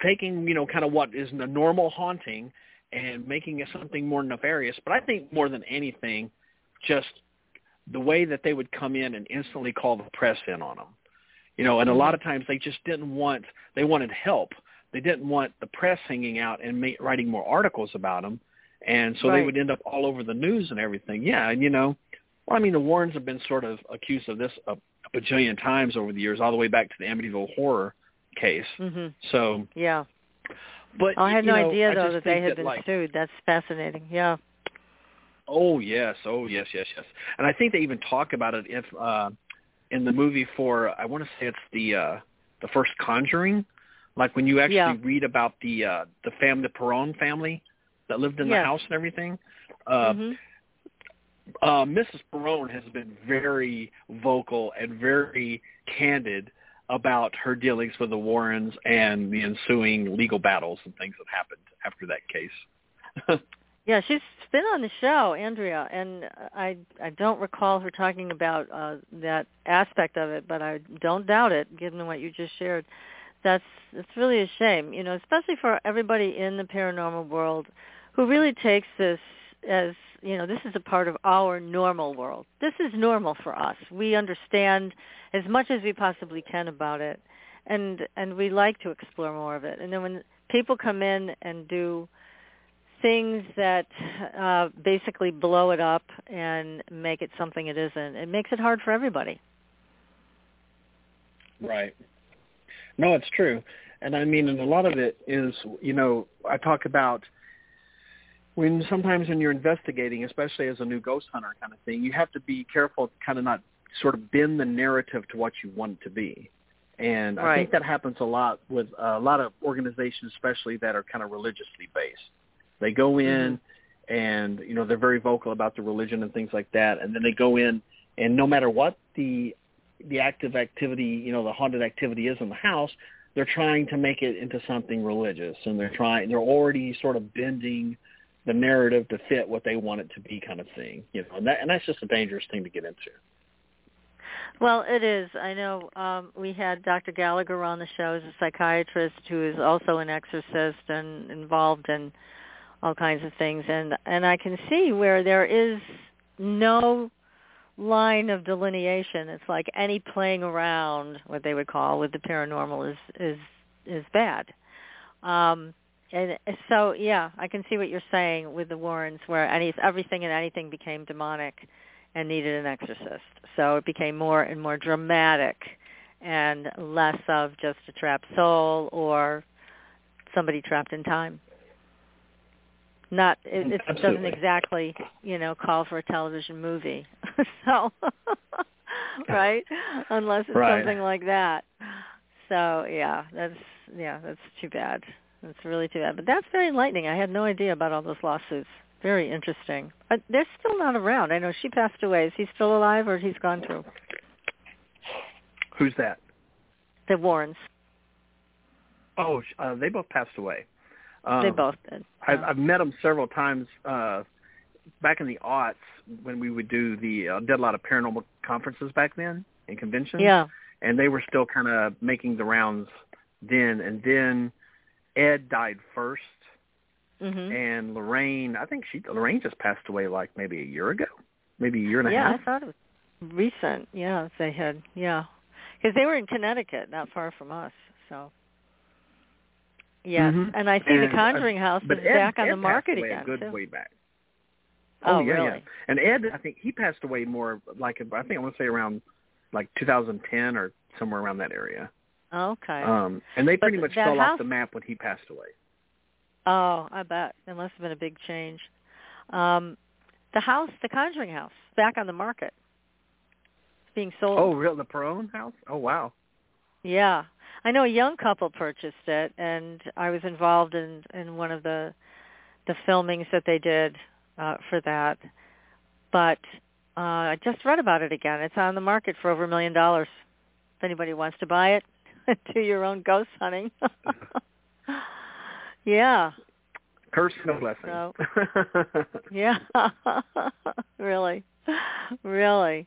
taking you know kind of what is a normal haunting and making it something more nefarious. But I think more than anything, just the way that they would come in and instantly call the press in on them. You know, and a lot of times they just didn't want they wanted help they didn't want the press hanging out and ma- writing more articles about them, and so right. they would end up all over the news and everything. Yeah, and you know, well, I mean, the Warrens have been sort of accused of this a, a bajillion times over the years, all the way back to the Amityville horror case. Mm-hmm. So, yeah. But oh, I had no know, idea though that they had that, been like, sued. That's fascinating. Yeah. Oh yes, oh yes, yes, yes. And I think they even talk about it if uh in the movie for I want to say it's the uh the first Conjuring like when you actually Yeah. read about the uh the family, the Perron family that lived in the house and everything. Uh, Mhm. uh, Mrs. Perron has been very vocal and very candid about her dealings with the Warrens and the ensuing legal battles and things that happened after that case. (laughs) Yeah, she's been on the show, Andrea, and I I don't recall her talking about uh that aspect of it, but I don't doubt it given what you just shared. That's it's really a shame, you know, especially for everybody in the paranormal world who really takes this as, you know, this is a part of our normal world. This is normal for us. We understand as much as we possibly can about it and and we like to explore more of it. And then when people come in and do things that uh, basically blow it up and make it something it isn't. It makes it hard for everybody. Right. No, it's true. And I mean, and a lot of it is, you know, I talk about when sometimes when you're investigating, especially as a new ghost hunter kind of thing, you have to be careful to kind of not sort of bend the narrative to what you want it to be. And I think that happens a lot with a lot of organizations, especially that are kind of religiously based. They go in mm-hmm. and, you know, they're very vocal about the religion and things like that. And then they go in and no matter what the the active activity, you know, the haunted activity is in the house, they're trying to make it into something religious, and they're trying, they're already sort of bending the narrative to fit what they want it to be, kind of thing. You know, and that and that's just a dangerous thing to get into. Well, it is. I know um, we had Dr. Gallagher on the show as a psychiatrist who is also an exorcist and involved in all kinds of things, and and I can see where there is no line of delineation. It's like any playing around, what they would call with the paranormal, is is is bad. Um, and so, yeah, I can see what you're saying with the Warrens, where any everything and anything became demonic and needed an exorcist. So it became more and more dramatic and less of just a trapped soul or somebody trapped in time. Not it, it doesn't exactly, you know, call for a television movie. (laughs) so (laughs) right? Unless it's right. something like that. So yeah, that's yeah, that's too bad. That's really too bad. But that's very enlightening. I had no idea about all those lawsuits. Very interesting. Uh, they're still not around. I know she passed away. Is he still alive or he's gone through? Who's that? The Warrens. Oh, uh, they both passed away. Um, they both did. I've, I've met them several times uh, back in the aughts when we would do the uh, did a lot of paranormal conferences back then and conventions. Yeah. And they were still kind of making the rounds then. And then Ed died 1st mm-hmm. and Lorraine, I think she Lorraine just passed away like maybe a year ago, maybe a year and a yeah, half. Yeah, I thought it was recent. Yeah, they had yeah, because they were in Connecticut, not far from us. So yes, mm-hmm. and I see and, the Conjuring House but is Ed, back on Ed the market again a good too. way back. Oh, yeah, really? yeah. And Ed, I think he passed away more like I think I want to say around like 2010 or somewhere around that area. Okay. Um, and they pretty But much fell house- off the map when he passed away. Oh, I bet It must have been a big change. Um, the house, the Conjuring House, back on the market, it's being sold. Oh, real the Perron house? Oh, wow. Yeah, I know a young couple purchased it, and I was involved in in one of the the filmings that they did uh, for that. But uh, I just read about it again. It's on the market for over a million dollars. If anybody wants to buy it, (laughs) do your own ghost hunting. (laughs) yeah, Curse no blessing. So- (laughs) yeah, really, really.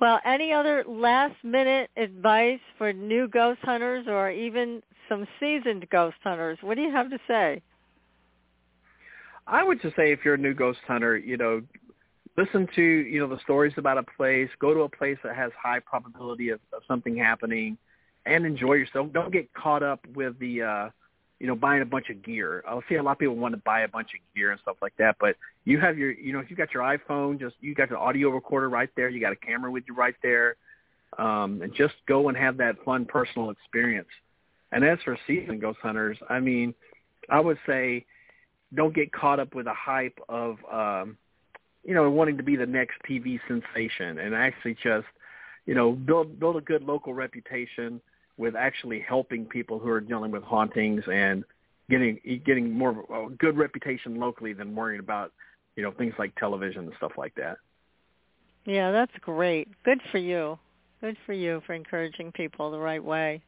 Well, any other last minute advice for new ghost hunters or even some seasoned ghost hunters? What do you have to say? I would just say if you're a new ghost hunter, you know, listen to, you know, the stories about a place, go to a place that has high probability of, of something happening and enjoy yourself. Don't get caught up with the uh you know, buying a bunch of gear. I'll see a lot of people want to buy a bunch of gear and stuff like that, but you have your, you know, if you got your iPhone, just you got the audio recorder right there, you got a camera with you right there, um, and just go and have that fun personal experience. And as for season ghost hunters, I mean, I would say don't get caught up with the hype of, um, you know, wanting to be the next TV sensation, and actually just, you know, build build a good local reputation with actually helping people who are dealing with hauntings and getting getting more of a good reputation locally than worrying about you know things like television and stuff like that. Yeah, that's great. Good for you. Good for you for encouraging people the right way.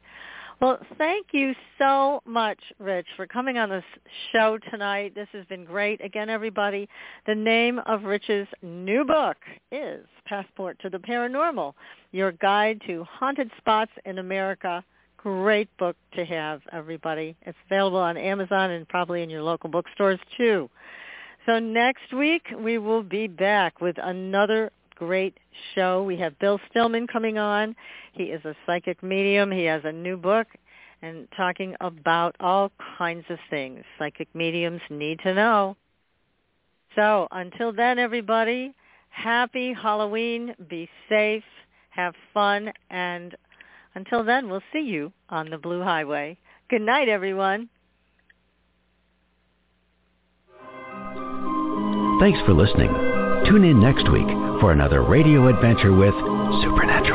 Well, thank you so much, Rich, for coming on this show tonight. This has been great. Again, everybody, the name of Rich's new book is Passport to the Paranormal, Your Guide to Haunted Spots in America. Great book to have, everybody. It's available on Amazon and probably in your local bookstores, too. So next week, we will be back with another great show. We have Bill Stillman coming on. He is a psychic medium. He has a new book and talking about all kinds of things psychic mediums need to know. So until then, everybody, happy Halloween. Be safe. Have fun. And until then, we'll see you on the Blue Highway. Good night, everyone. Thanks for listening. Tune in next week for another radio adventure with Supernatural.